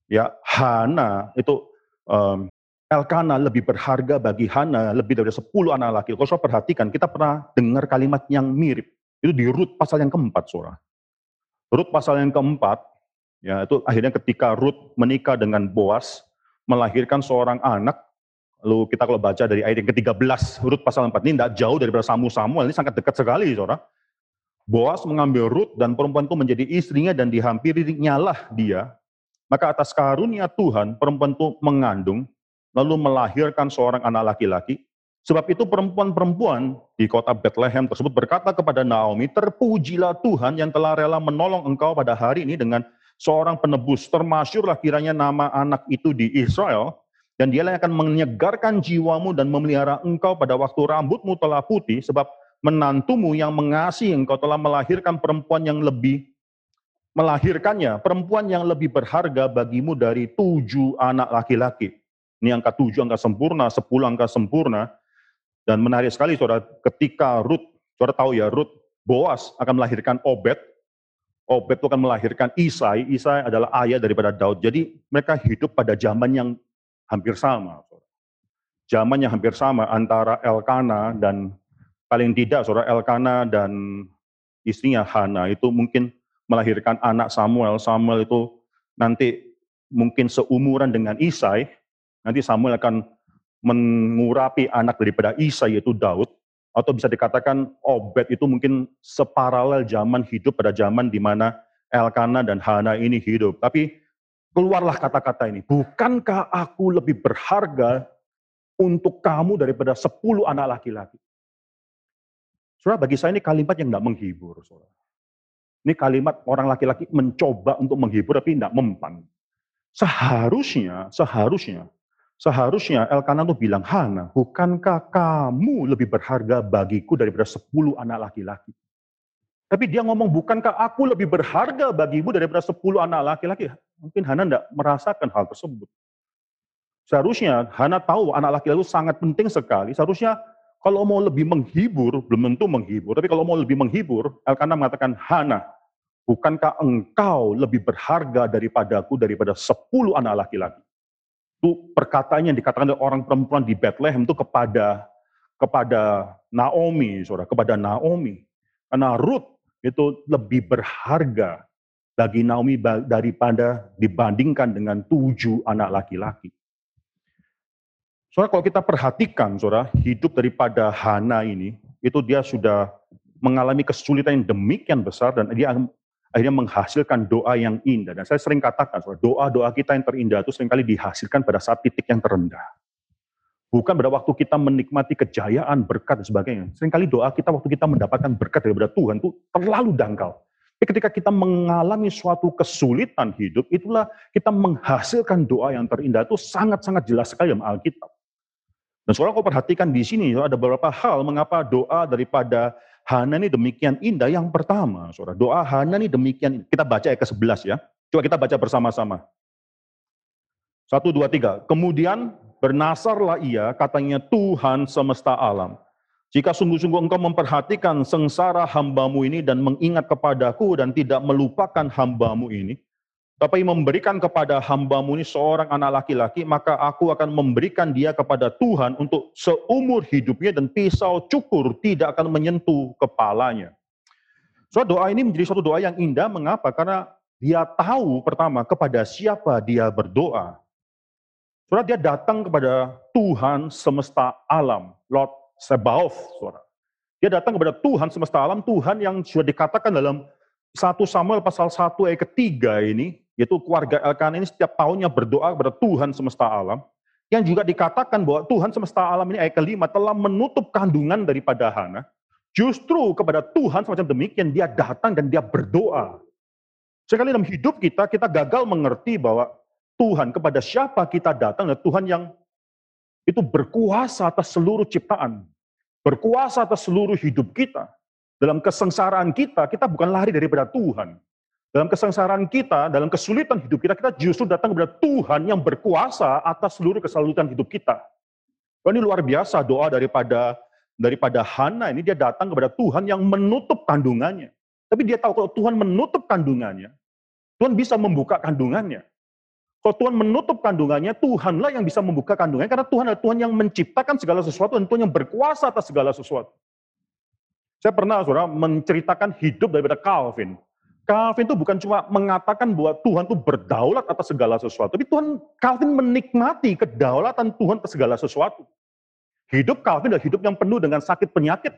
S1: ya Hana itu um, Elkana lebih berharga bagi Hana lebih dari 10 anak laki. Kalau saudara perhatikan, kita pernah dengar kalimat yang mirip. Itu di Rut pasal yang keempat, saudara. Rut pasal yang keempat, ya itu akhirnya ketika Rut menikah dengan Boas, melahirkan seorang anak, lalu kita kalau baca dari ayat yang ke-13, Rut pasal 4 ini tidak jauh daripada Samu Samuel, ini sangat dekat sekali, saudara. Boas mengambil Rut dan perempuan itu menjadi istrinya dan dihampiri nyalah dia. Maka atas karunia Tuhan, perempuan itu mengandung, lalu melahirkan seorang anak laki-laki. Sebab itu perempuan-perempuan di kota Bethlehem tersebut berkata kepada Naomi, terpujilah Tuhan yang telah rela menolong engkau pada hari ini dengan seorang penebus. Termasyurlah kiranya nama anak itu di Israel, dan dialah yang akan menyegarkan jiwamu dan memelihara engkau pada waktu rambutmu telah putih, sebab menantumu yang mengasihi engkau telah melahirkan perempuan yang lebih melahirkannya, perempuan yang lebih berharga bagimu dari tujuh anak laki-laki. Ini angka tujuh angka sempurna, sepuluh angka sempurna. Dan menarik sekali saudara, ketika Ruth, saudara tahu ya, Ruth Boas akan melahirkan Obed, Obed itu akan melahirkan Isai, Isai adalah ayah daripada Daud. Jadi mereka hidup pada zaman yang hampir sama. Zaman yang hampir sama antara Elkana dan paling tidak saudara Elkana dan istrinya Hana itu mungkin melahirkan anak Samuel. Samuel itu nanti mungkin seumuran dengan Isai, Nanti Samuel akan mengurapi anak daripada Isa yaitu Daud atau bisa dikatakan Obed itu mungkin separalel zaman hidup pada zaman di mana Elkana dan Hana ini hidup. Tapi keluarlah kata-kata ini, bukankah aku lebih berharga untuk kamu daripada sepuluh anak laki-laki? Saudara, bagi saya ini kalimat yang tidak menghibur. Saudara. Ini kalimat orang laki-laki mencoba untuk menghibur tapi tidak mempan. Seharusnya, seharusnya Seharusnya Elkanah tuh bilang, Hana, bukankah kamu lebih berharga bagiku daripada sepuluh anak laki-laki? Tapi dia ngomong, bukankah aku lebih berharga bagimu daripada sepuluh anak laki-laki? Mungkin Hana tidak merasakan hal tersebut. Seharusnya Hana tahu anak laki-laki itu sangat penting sekali. Seharusnya kalau mau lebih menghibur, belum tentu menghibur, tapi kalau mau lebih menghibur, Elkanah mengatakan, Hana, bukankah engkau lebih berharga daripadaku daripada sepuluh anak laki-laki? Itu perkataan yang dikatakan oleh orang perempuan di Bethlehem itu kepada kepada Naomi, saudara, kepada Naomi. Karena Ruth itu lebih berharga bagi Naomi daripada dibandingkan dengan tujuh anak laki-laki. Saudara, kalau kita perhatikan, saudara, hidup daripada Hana ini, itu dia sudah mengalami kesulitan yang demikian besar dan dia akhirnya menghasilkan doa yang indah. Dan saya sering katakan, doa-doa kita yang terindah itu sering kali dihasilkan pada saat titik yang terendah. Bukan pada waktu kita menikmati kejayaan, berkat, dan sebagainya. Seringkali doa kita waktu kita mendapatkan berkat daripada Tuhan itu terlalu dangkal. Tapi ketika kita mengalami suatu kesulitan hidup, itulah kita menghasilkan doa yang terindah itu sangat-sangat jelas sekali dalam Alkitab. Dan saudara kau perhatikan di sini ada beberapa hal mengapa doa daripada Hana ini demikian indah. Yang pertama, saudara, doa Hana ini demikian. Kita baca ayat ke-11 ya. Coba kita baca bersama-sama. Satu, dua, tiga. Kemudian bernasarlah ia, katanya Tuhan semesta alam. Jika sungguh-sungguh engkau memperhatikan sengsara hambamu ini dan mengingat kepadaku dan tidak melupakan hambamu ini, tapi memberikan kepada hambamu ini seorang anak laki-laki, maka aku akan memberikan dia kepada Tuhan untuk seumur hidupnya dan pisau cukur tidak akan menyentuh kepalanya. So doa ini menjadi suatu doa yang indah, mengapa? Karena dia tahu pertama kepada siapa dia berdoa. Saudara, dia datang kepada Tuhan semesta alam, Lord Sebaoth, saudara. Dia datang kepada Tuhan semesta alam, Tuhan yang sudah dikatakan dalam 1 Samuel pasal 1 ayat ketiga ini, yaitu keluarga Elkan ini setiap tahunnya berdoa kepada Tuhan semesta alam, yang juga dikatakan bahwa Tuhan semesta alam ini ayat kelima telah menutup kandungan daripada Hana, justru kepada Tuhan semacam demikian dia datang dan dia berdoa. Sekali dalam hidup kita, kita gagal mengerti bahwa Tuhan kepada siapa kita datang, dan Tuhan yang itu berkuasa atas seluruh ciptaan, berkuasa atas seluruh hidup kita. Dalam kesengsaraan kita, kita bukan lari daripada Tuhan. Dalam kesengsaraan kita, dalam kesulitan hidup kita, kita justru datang kepada Tuhan yang berkuasa atas seluruh kesulitan hidup kita. Oh, ini luar biasa doa daripada daripada Hana ini dia datang kepada Tuhan yang menutup kandungannya. Tapi dia tahu kalau Tuhan menutup kandungannya, Tuhan bisa membuka kandungannya. Kalau Tuhan menutup kandungannya, Tuhanlah yang bisa membuka kandungannya, karena Tuhan adalah Tuhan yang menciptakan segala sesuatu, dan Tuhan yang berkuasa atas segala sesuatu. Saya pernah, saudara, menceritakan hidup daripada Calvin. Calvin itu bukan cuma mengatakan bahwa Tuhan itu berdaulat atas segala sesuatu, tapi Tuhan Calvin menikmati kedaulatan Tuhan atas segala sesuatu. Hidup Calvin adalah hidup yang penuh dengan sakit penyakit.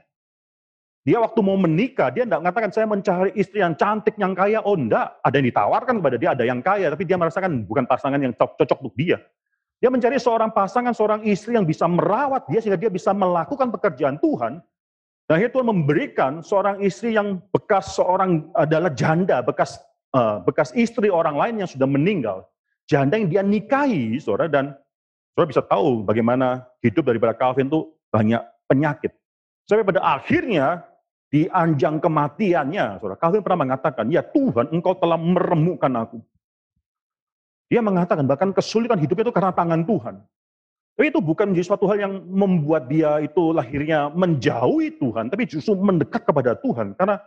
S1: Dia waktu mau menikah, dia tidak mengatakan saya mencari istri yang cantik, yang kaya. Oh enggak, ada yang ditawarkan kepada dia, ada yang kaya, tapi dia merasakan bukan pasangan yang cocok untuk dia. Dia mencari seorang pasangan, seorang istri yang bisa merawat dia sehingga dia bisa melakukan pekerjaan Tuhan akhirnya Tuhan memberikan seorang istri yang bekas seorang adalah janda, bekas uh, bekas istri orang lain yang sudah meninggal. Janda yang dia nikahi, saudara, dan saudara bisa tahu bagaimana hidup daripada Calvin itu banyak penyakit. Sampai pada akhirnya di anjang kematiannya, saudara, Calvin pernah mengatakan, ya Tuhan engkau telah meremukkan aku. Dia mengatakan bahkan kesulitan hidupnya itu karena tangan Tuhan. Tapi itu bukan menjadi suatu hal yang membuat dia itu lahirnya menjauhi Tuhan, tapi justru mendekat kepada Tuhan. Karena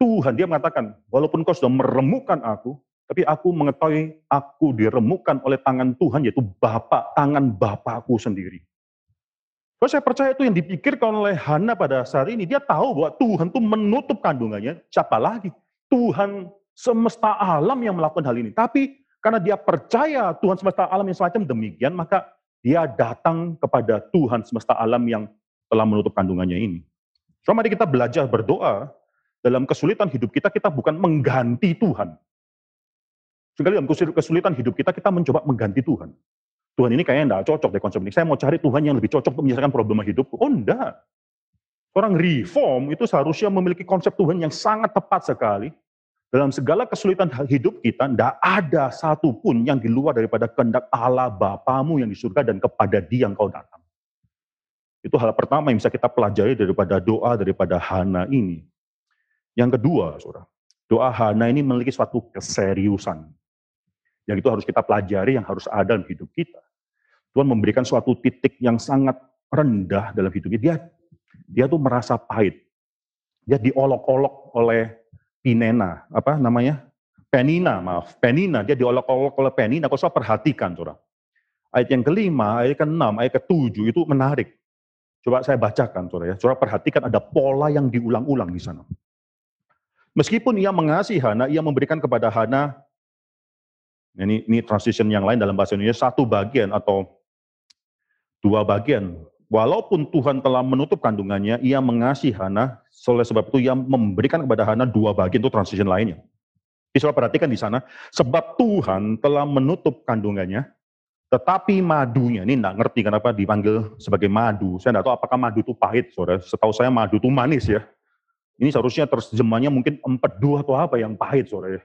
S1: Tuhan, dia mengatakan, walaupun kau sudah meremukkan aku, tapi aku mengetahui aku diremukkan oleh tangan Tuhan, yaitu Bapak, tangan Bapakku sendiri. Kalau saya percaya itu yang dipikirkan oleh Hana pada saat ini, dia tahu bahwa Tuhan itu menutup kandungannya, siapa lagi? Tuhan semesta alam yang melakukan hal ini. Tapi karena dia percaya Tuhan semesta alam yang semacam demikian, maka dia datang kepada Tuhan semesta alam yang telah menutup kandungannya ini. So, mari kita belajar berdoa dalam kesulitan hidup kita, kita bukan mengganti Tuhan. Sekali dalam kesulitan hidup kita, kita mencoba mengganti Tuhan. Tuhan ini kayaknya tidak cocok deh konsep ini. Saya mau cari Tuhan yang lebih cocok untuk menyelesaikan problema hidupku. Oh enggak. Orang reform itu seharusnya memiliki konsep Tuhan yang sangat tepat sekali. Dalam segala kesulitan hidup kita, tidak ada satupun yang di luar daripada kehendak Allah Bapamu yang di surga dan kepada dia yang kau datang. Itu hal pertama yang bisa kita pelajari daripada doa daripada Hana ini. Yang kedua, saudara, doa Hana ini memiliki suatu keseriusan. Yang itu harus kita pelajari, yang harus ada dalam hidup kita. Tuhan memberikan suatu titik yang sangat rendah dalam hidupnya. Dia dia tuh merasa pahit. Dia diolok-olok oleh Pinena, apa namanya? Penina, maaf. Penina, dia diolok-olok oleh Penina. Kau saya perhatikan, saudara. Ayat yang kelima, ayat ke-6, ayat ke-7 itu menarik. Coba saya bacakan, saudara ya. Saudara perhatikan ada pola yang diulang-ulang di sana. Meskipun ia mengasihi Hana, ia memberikan kepada Hana, ini, ini transition yang lain dalam bahasa Indonesia, satu bagian atau dua bagian Walaupun Tuhan telah menutup kandungannya, ia mengasihi Hana, oleh sebab itu ia memberikan kepada Hana dua bagian itu transition lainnya. Saudara perhatikan di sana, sebab Tuhan telah menutup kandungannya, tetapi madunya, ini enggak ngerti kenapa dipanggil sebagai madu. Saya enggak tahu apakah madu itu pahit, saudara. Setahu saya madu itu manis ya. Ini seharusnya terjemahnya mungkin empedu atau apa yang pahit, saudara.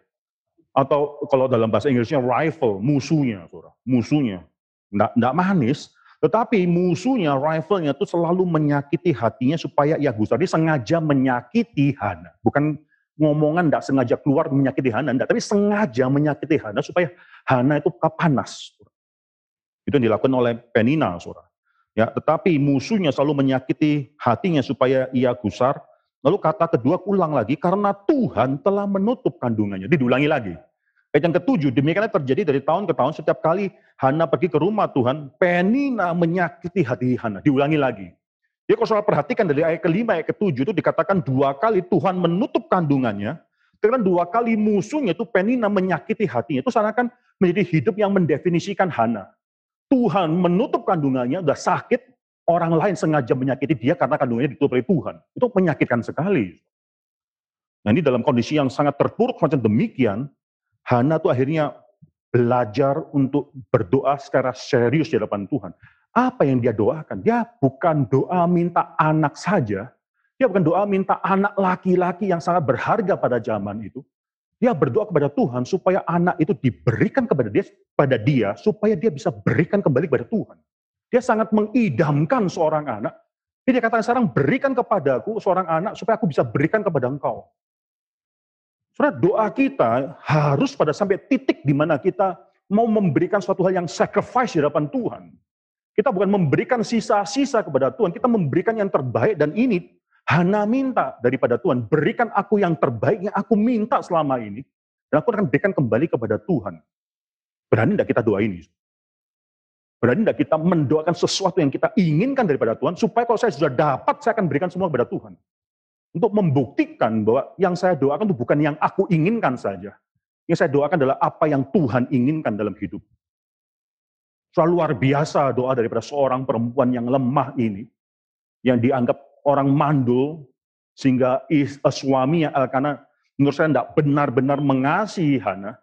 S1: Atau kalau dalam bahasa Inggrisnya rival, musuhnya, saudara. Musuhnya. Enggak, enggak manis, tetapi musuhnya, rivalnya itu selalu menyakiti hatinya supaya ia gusar. Dia sengaja menyakiti Hana. Bukan ngomongan tidak sengaja keluar menyakiti Hana, enggak, tapi sengaja menyakiti Hana supaya Hana itu panas. Itu yang dilakukan oleh Penina, saudara. Ya, tetapi musuhnya selalu menyakiti hatinya supaya ia gusar. Lalu kata kedua ulang lagi, karena Tuhan telah menutup kandungannya. Diulangi lagi. Ayat yang ketujuh, demikiannya terjadi dari tahun ke tahun setiap kali Hana pergi ke rumah Tuhan, Penina menyakiti hati Hana. Diulangi lagi. Jadi kalau saudara perhatikan dari ayat kelima, ayat ketujuh itu dikatakan dua kali Tuhan menutup kandungannya, karena dua kali musuhnya itu Penina menyakiti hatinya. Itu seakan menjadi hidup yang mendefinisikan Hana. Tuhan menutup kandungannya, udah sakit, orang lain sengaja menyakiti dia karena kandungannya ditutup oleh Tuhan. Itu menyakitkan sekali. Nah ini dalam kondisi yang sangat terpuruk macam demikian, Hana tuh akhirnya belajar untuk berdoa secara serius di hadapan Tuhan. Apa yang dia doakan? Dia bukan doa minta anak saja, dia bukan doa minta anak laki-laki yang sangat berharga pada zaman itu. Dia berdoa kepada Tuhan supaya anak itu diberikan kepada dia, pada dia supaya dia bisa berikan kembali kepada Tuhan. Dia sangat mengidamkan seorang anak. Dia katakan sekarang berikan kepadaku seorang anak supaya aku bisa berikan kepada engkau. Saudara, doa kita harus pada sampai titik di mana kita mau memberikan suatu hal yang sacrifice di hadapan Tuhan. Kita bukan memberikan sisa-sisa kepada Tuhan, kita memberikan yang terbaik dan ini Hana minta daripada Tuhan, berikan aku yang terbaik yang aku minta selama ini dan aku akan berikan kembali kepada Tuhan. Berani tidak kita doa ini? Berani tidak kita mendoakan sesuatu yang kita inginkan daripada Tuhan, supaya kalau saya sudah dapat, saya akan berikan semua kepada Tuhan. Untuk membuktikan bahwa yang saya doakan itu bukan yang aku inginkan saja. Yang saya doakan adalah apa yang Tuhan inginkan dalam hidup. Soal luar biasa doa daripada seorang perempuan yang lemah ini, yang dianggap orang mandul, sehingga is, uh, suaminya Elkana menurut saya tidak benar-benar mengasihi Hana,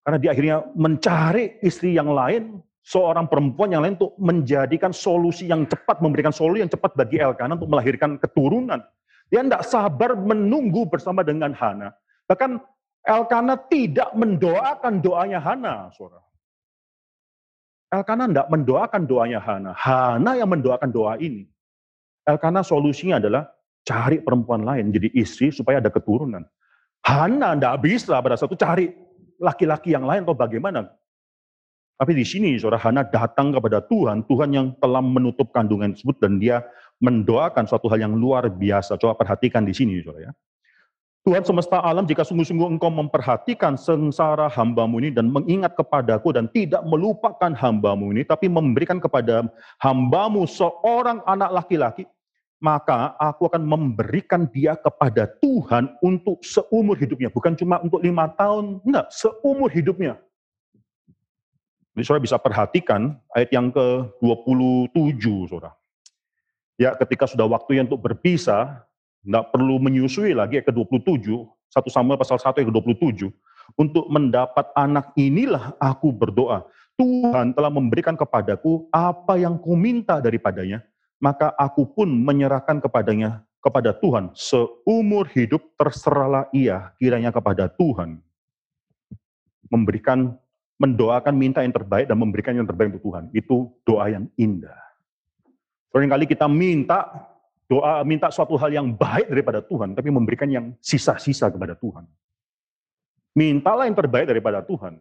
S1: karena dia akhirnya mencari istri yang lain, seorang perempuan yang lain untuk menjadikan solusi yang cepat, memberikan solusi yang cepat bagi Elkana untuk melahirkan keturunan. Dia tidak sabar menunggu bersama dengan Hana. Bahkan Elkana tidak mendoakan doanya Hana, saudara. Elkana tidak mendoakan doanya Hana. Hana yang mendoakan doa ini. Elkana solusinya adalah cari perempuan lain jadi istri supaya ada keturunan. Hana tidak bisa pada satu cari laki-laki yang lain atau bagaimana. Tapi di sini saudara Hana datang kepada Tuhan, Tuhan yang telah menutup kandungan tersebut dan dia mendoakan suatu hal yang luar biasa. Coba perhatikan di sini saudara ya. Tuhan semesta alam, jika sungguh-sungguh engkau memperhatikan sengsara hambamu ini dan mengingat kepadaku dan tidak melupakan hambamu ini, tapi memberikan kepada hambamu seorang anak laki-laki, maka aku akan memberikan dia kepada Tuhan untuk seumur hidupnya. Bukan cuma untuk lima tahun, enggak, seumur hidupnya. Jadi saudara bisa perhatikan ayat yang ke-27, saudara. Ya, ketika sudah waktunya untuk berpisah, enggak perlu menyusui lagi ayat ke-27, 1 Samuel pasal 1 ayat ke-27, untuk mendapat anak inilah aku berdoa. Tuhan telah memberikan kepadaku apa yang kuminta daripadanya, maka aku pun menyerahkan kepadanya kepada Tuhan. Seumur hidup terserahlah ia kiranya kepada Tuhan. Memberikan mendoakan minta yang terbaik dan memberikan yang terbaik untuk Tuhan. Itu doa yang indah sering kali kita minta doa minta suatu hal yang baik daripada Tuhan tapi memberikan yang sisa-sisa kepada Tuhan mintalah yang terbaik daripada Tuhan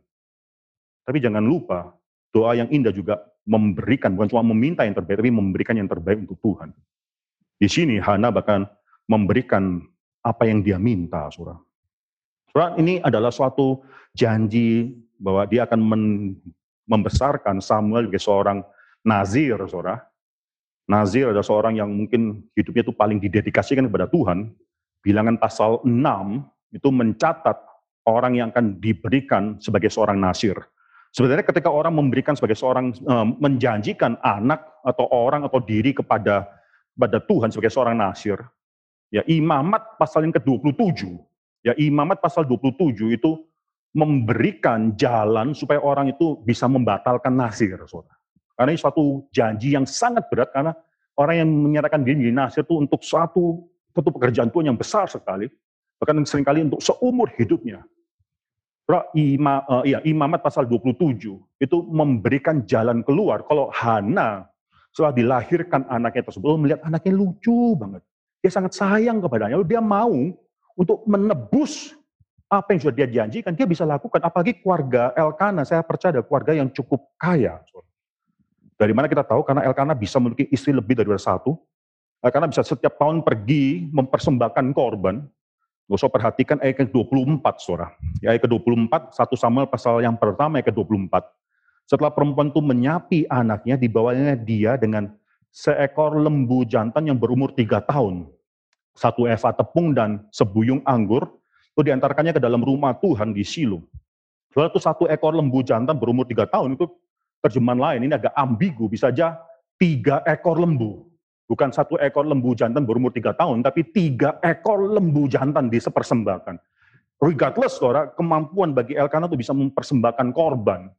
S1: tapi jangan lupa doa yang indah juga memberikan, bukan cuma meminta yang terbaik, tapi memberikan yang terbaik untuk Tuhan. Di sini Hana bahkan memberikan apa yang dia minta, surah. Surah ini adalah suatu janji bahwa dia akan membesarkan Samuel sebagai seorang nazir, surah. Nazir adalah seorang yang mungkin hidupnya itu paling didedikasikan kepada Tuhan. Bilangan pasal 6 itu mencatat orang yang akan diberikan sebagai seorang nazir. Sebenarnya ketika orang memberikan sebagai seorang menjanjikan anak atau orang atau diri kepada kepada Tuhan sebagai seorang nasir, ya imamat pasal yang ke-27, ya imamat pasal 27 itu memberikan jalan supaya orang itu bisa membatalkan nasir, saudara. Karena ini suatu janji yang sangat berat karena orang yang menyatakan diri menjadi nasir itu untuk suatu suatu pekerjaan Tuhan yang besar sekali, bahkan sering kali untuk seumur hidupnya. Ima, uh, iya, imamat pasal 27 itu memberikan jalan keluar. Kalau Hana setelah dilahirkan anaknya tersebut, melihat anaknya lucu banget. Dia sangat sayang kepadanya. Lalu dia mau untuk menebus apa yang sudah dia janjikan, dia bisa lakukan. Apalagi keluarga Elkana, saya percaya ada keluarga yang cukup kaya. Dari mana kita tahu? Karena Elkana bisa memiliki istri lebih dari satu. Elkana bisa setiap tahun pergi mempersembahkan korban. Gak usah perhatikan ayat ke-24, saudara. Ya, ayat ke-24, 1 Samuel pasal yang pertama ayat ke-24. Setelah perempuan itu menyapi anaknya, dibawanya dia dengan seekor lembu jantan yang berumur tiga tahun. Satu eva tepung dan sebuyung anggur, itu diantarkannya ke dalam rumah Tuhan di Silo. Saudara itu satu ekor lembu jantan berumur tiga tahun, itu terjemahan lain, ini agak ambigu, bisa aja tiga ekor lembu. Bukan satu ekor lembu jantan berumur tiga tahun, tapi tiga ekor lembu jantan disepersembahkan. Regardless, saudara, kemampuan bagi Elkanah itu bisa mempersembahkan korban.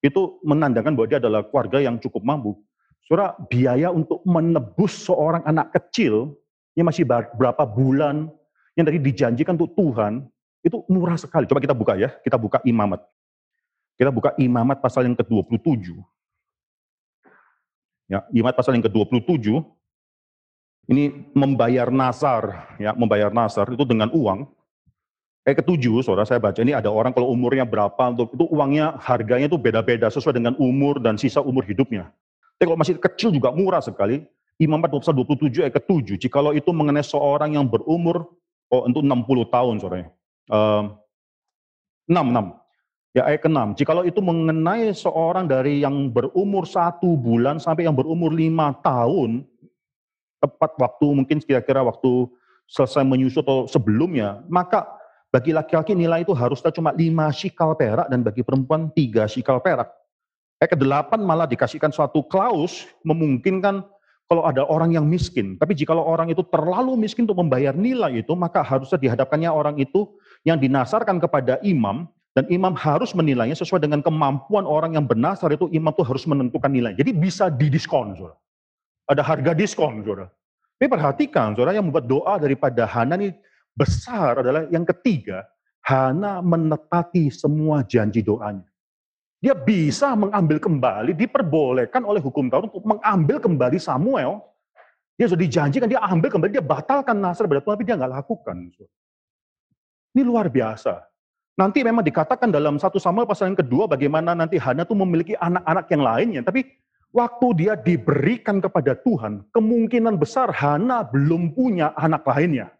S1: Itu menandakan bahwa dia adalah keluarga yang cukup mampu. Saudara, biaya untuk menebus seorang anak kecil, yang masih berapa bulan, yang tadi dijanjikan untuk Tuhan, itu murah sekali. Coba kita buka ya, kita buka imamat. Kita buka imamat pasal yang ke-27. Ya, Imat pasal yang ke-27 ini membayar nasar, ya, membayar nasar itu dengan uang. Kayak ketujuh, saudara saya baca ini ada orang kalau umurnya berapa, untuk itu uangnya harganya itu beda-beda sesuai dengan umur dan sisa umur hidupnya. Tapi kalau masih kecil juga murah sekali. Imam 4 pasal 27 ayat ke-7, jikalau itu mengenai seorang yang berumur, oh untuk 60 tahun, saudara. Uh, 6, 6. Ya ayat ke-6, jikalau itu mengenai seorang dari yang berumur satu bulan sampai yang berumur lima tahun, tepat waktu mungkin kira-kira waktu selesai menyusut atau sebelumnya, maka bagi laki-laki nilai itu harusnya cuma lima shikal perak dan bagi perempuan tiga shikal perak. Ayat ke-8 malah dikasihkan suatu klaus memungkinkan kalau ada orang yang miskin. Tapi jika orang itu terlalu miskin untuk membayar nilai itu, maka harusnya dihadapkannya orang itu yang dinasarkan kepada imam, dan imam harus menilainya sesuai dengan kemampuan orang yang bernasar itu, imam itu harus menentukan nilai. Jadi bisa didiskon, saudara. Ada harga diskon, saudara. Tapi perhatikan, saudara, yang membuat doa daripada Hana ini besar adalah yang ketiga, Hana menepati semua janji doanya. Dia bisa mengambil kembali, diperbolehkan oleh hukum Taurat untuk mengambil kembali Samuel. Dia sudah dijanjikan, dia ambil kembali, dia batalkan Nasr pada Tuhan, tapi dia nggak lakukan. Ini luar biasa. Nanti memang dikatakan dalam satu Samuel pasal yang kedua bagaimana nanti Hana itu memiliki anak-anak yang lainnya. Tapi waktu dia diberikan kepada Tuhan, kemungkinan besar Hana belum punya anak lainnya.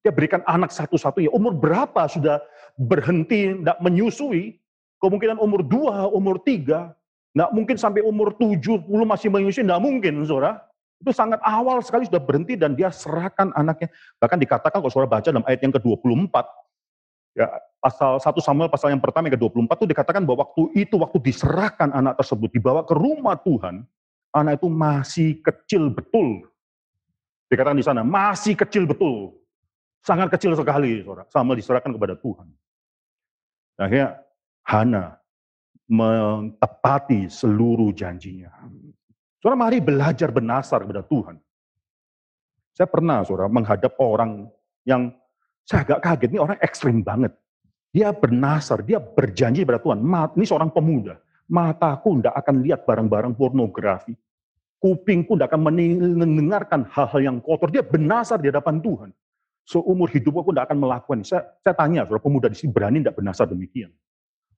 S1: Dia berikan anak satu-satu ya umur berapa sudah berhenti tidak menyusui, kemungkinan umur dua, umur tiga, nggak mungkin sampai umur tujuh puluh masih menyusui, nggak mungkin, saudara. Itu sangat awal sekali sudah berhenti dan dia serahkan anaknya. Bahkan dikatakan kalau saudara baca dalam ayat yang ke-24, Ya, pasal 1 Samuel pasal yang pertama yang ke-24 itu dikatakan bahwa waktu itu waktu diserahkan anak tersebut dibawa ke rumah Tuhan, anak itu masih kecil betul. Dikatakan di sana masih kecil betul. Sangat kecil sekali, Saudara. Samuel diserahkan kepada Tuhan. Akhirnya Hana mentepati seluruh janjinya. Saudara mari belajar bernasar kepada Tuhan. Saya pernah, saudara, menghadap orang yang saya agak kaget, ini orang ekstrim banget. Dia bernasar, dia berjanji pada Tuhan. Ini seorang pemuda. Mataku tidak akan lihat barang-barang pornografi. Kupingku tidak akan mendengarkan hal-hal yang kotor. Dia bernasar di hadapan Tuhan. Seumur hidup aku tidak akan melakukan. Saya, saya tanya, saudara pemuda di sini berani tidak bernasar demikian.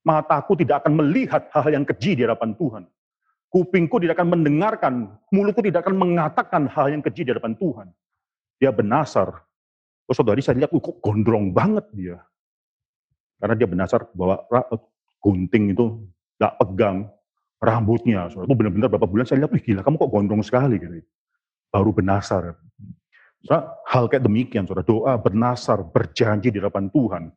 S1: Mataku tidak akan melihat hal-hal yang keji di hadapan Tuhan. Kupingku tidak akan mendengarkan, mulutku tidak akan mengatakan hal yang keji di hadapan Tuhan. Dia bernasar Oh saudari saya lihat, kok gondrong banget dia. Karena dia bernasar bahwa gunting itu gak pegang rambutnya. Saudara. Itu benar-benar beberapa bulan saya lihat, wih gila kamu kok gondrong sekali. Gitu. Baru bernasar. Saudara, hal kayak demikian, saudara. Doa bernasar, berjanji di hadapan Tuhan.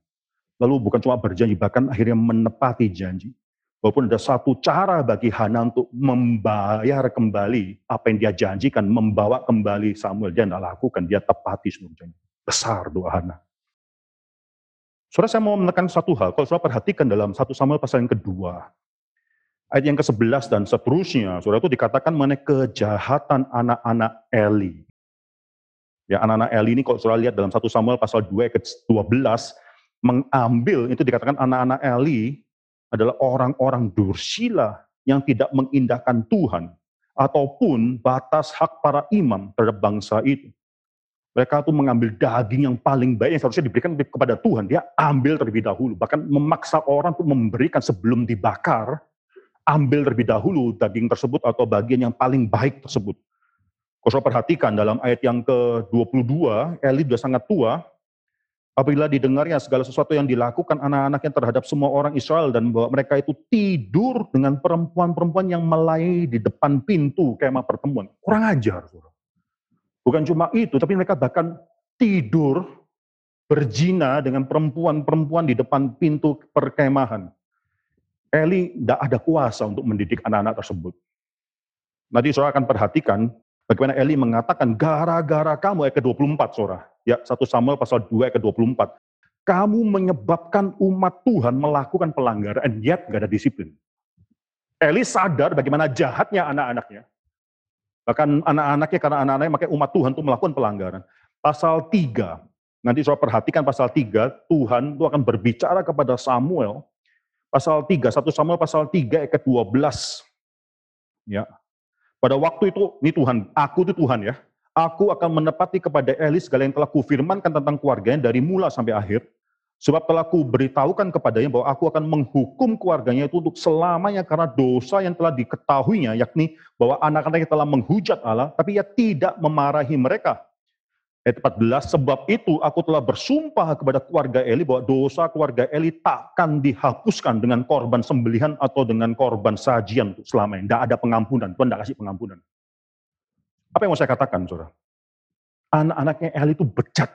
S1: Lalu bukan cuma berjanji, bahkan akhirnya menepati janji. Walaupun ada satu cara bagi Hana untuk membayar kembali apa yang dia janjikan, membawa kembali Samuel, dia tidak lakukan, dia tepati seluruh janji besar doa Hana. Saudara saya mau menekan satu hal, kalau saudara perhatikan dalam satu Samuel pasal yang kedua, ayat yang ke-11 dan seterusnya, saudara itu dikatakan mengenai kejahatan anak-anak Eli. Ya, anak-anak Eli ini kalau saudara lihat dalam satu Samuel pasal 2 ayat ke-12, mengambil, itu dikatakan anak-anak Eli adalah orang-orang dursila yang tidak mengindahkan Tuhan, ataupun batas hak para imam terhadap bangsa itu. Mereka tuh mengambil daging yang paling baik yang seharusnya diberikan kepada Tuhan. Dia ambil terlebih dahulu. Bahkan memaksa orang untuk memberikan sebelum dibakar, ambil terlebih dahulu daging tersebut atau bagian yang paling baik tersebut. Kalau perhatikan dalam ayat yang ke-22, Eli sudah sangat tua, apabila didengarnya segala sesuatu yang dilakukan anak-anaknya terhadap semua orang Israel dan bahwa mereka itu tidur dengan perempuan-perempuan yang melayani di depan pintu kemah pertemuan. Kurang ajar, saudara. Bukan cuma itu, tapi mereka bahkan tidur berzina dengan perempuan-perempuan di depan pintu perkemahan. Eli tidak ada kuasa untuk mendidik anak-anak tersebut. Nanti saudara akan perhatikan bagaimana Eli mengatakan, gara-gara kamu, ayat ke-24 saudara. Ya, 1 Samuel pasal 2 ayat ke-24. Kamu menyebabkan umat Tuhan melakukan pelanggaran, yet gak ada disiplin. Eli sadar bagaimana jahatnya anak-anaknya. Bahkan anak-anaknya karena anak-anaknya makanya umat Tuhan itu melakukan pelanggaran. Pasal 3, nanti saya perhatikan pasal 3, Tuhan itu akan berbicara kepada Samuel. Pasal 3, 1 Samuel pasal 3 ayat 12. Ya. Pada waktu itu, ini Tuhan, aku itu Tuhan ya. Aku akan menepati kepada Eli segala yang telah kufirmankan tentang keluarganya dari mula sampai akhir Sebab telah ku beritahukan kepadanya bahwa aku akan menghukum keluarganya itu untuk selamanya karena dosa yang telah diketahuinya, yakni bahwa anak-anaknya telah menghujat Allah, tapi ia tidak memarahi mereka. Ayat 14, sebab itu aku telah bersumpah kepada keluarga Eli bahwa dosa keluarga Eli takkan dihapuskan dengan korban sembelihan atau dengan korban sajian untuk selamanya. Tidak ada pengampunan, Tuhan tidak kasih pengampunan. Apa yang mau saya katakan, saudara? Anak-anaknya Eli itu bejat.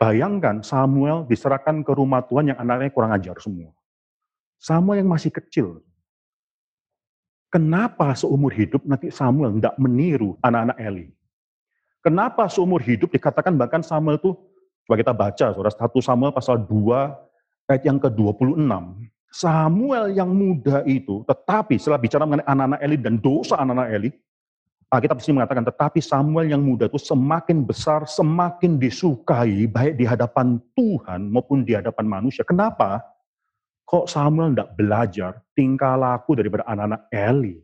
S1: Bayangkan Samuel diserahkan ke rumah Tuhan yang anaknya kurang ajar semua. Samuel yang masih kecil. Kenapa seumur hidup nanti Samuel tidak meniru anak-anak Eli? Kenapa seumur hidup dikatakan bahkan Samuel itu, coba kita baca, saudara, 1 Samuel pasal 2 ayat yang ke-26. Samuel yang muda itu, tetapi setelah bicara mengenai anak-anak Eli dan dosa anak-anak Eli, Alkitab sini mengatakan, tetapi Samuel yang muda itu semakin besar, semakin disukai, baik di hadapan Tuhan maupun di hadapan manusia. Kenapa? Kok Samuel tidak belajar tingkah laku daripada anak-anak Eli?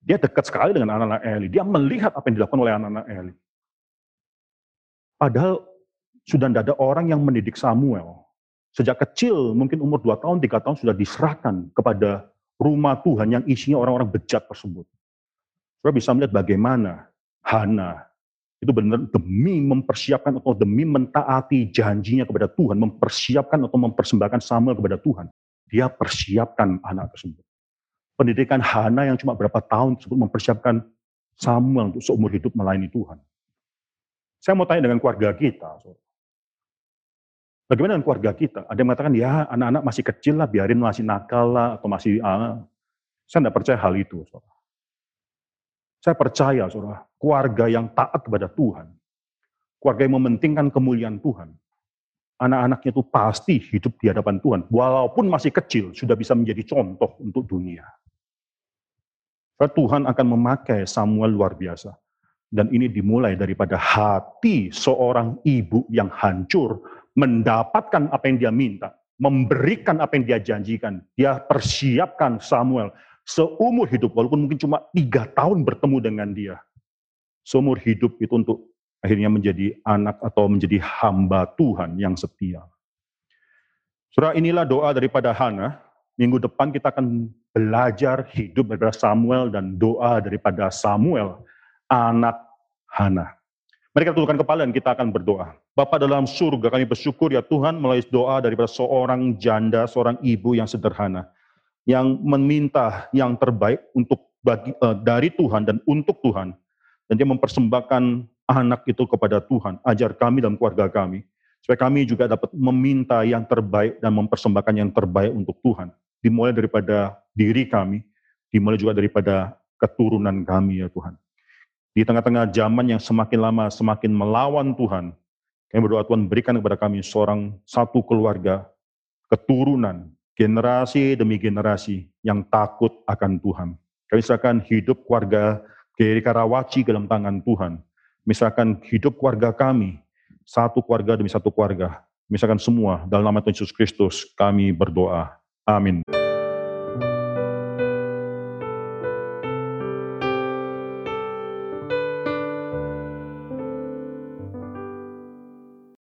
S1: Dia dekat sekali dengan anak-anak Eli. Dia melihat apa yang dilakukan oleh anak-anak Eli. Padahal sudah tidak ada orang yang mendidik Samuel. Sejak kecil, mungkin umur 2 tahun, 3 tahun sudah diserahkan kepada rumah Tuhan yang isinya orang-orang bejat tersebut. Saudara bisa melihat bagaimana Hana itu benar demi mempersiapkan atau demi mentaati janjinya kepada Tuhan, mempersiapkan atau mempersembahkan Samuel kepada Tuhan. Dia persiapkan anak tersebut pendidikan Hana yang cuma berapa tahun tersebut mempersiapkan Samuel untuk seumur hidup melayani Tuhan. Saya mau tanya dengan keluarga kita. Bagaimana dengan keluarga kita? Ada yang mengatakan, ya anak-anak masih kecil lah, biarin masih nakal lah, atau masih... Ah. Saya tidak percaya hal itu. Saudara. Saya percaya, saudara, keluarga yang taat kepada Tuhan, keluarga yang mementingkan kemuliaan Tuhan, anak-anaknya itu pasti hidup di hadapan Tuhan. Walaupun masih kecil, sudah bisa menjadi contoh untuk dunia. Tuhan akan memakai Samuel luar biasa. Dan ini dimulai daripada hati seorang ibu yang hancur, mendapatkan apa yang dia minta, memberikan apa yang dia janjikan. Dia persiapkan Samuel seumur hidup, walaupun mungkin cuma tiga tahun bertemu dengan dia. Seumur hidup itu untuk akhirnya menjadi anak atau menjadi hamba Tuhan yang setia. Surah inilah doa daripada Hana. Minggu depan kita akan belajar hidup daripada Samuel dan doa daripada Samuel, anak Hana. Mari kita tundukkan kepala dan kita akan berdoa. Bapak dalam surga kami bersyukur ya Tuhan melalui doa daripada seorang janda, seorang ibu yang sederhana. Yang meminta yang terbaik untuk bagi, uh, dari Tuhan dan untuk Tuhan. Dan dia mempersembahkan anak itu kepada Tuhan. Ajar kami dan keluarga kami. Supaya kami juga dapat meminta yang terbaik dan mempersembahkan yang terbaik untuk Tuhan. Dimulai daripada diri kami, dimulai juga daripada keturunan kami ya Tuhan. Di tengah-tengah zaman yang semakin lama semakin melawan Tuhan, kami berdoa Tuhan berikan kepada kami seorang satu keluarga, keturunan, generasi demi generasi yang takut akan Tuhan. Kami serahkan hidup keluarga Geri Karawaci dalam tangan Tuhan. Misalkan hidup keluarga kami, satu keluarga demi satu keluarga. Misalkan semua, dalam nama Tuhan Yesus Kristus kami berdoa. Amin.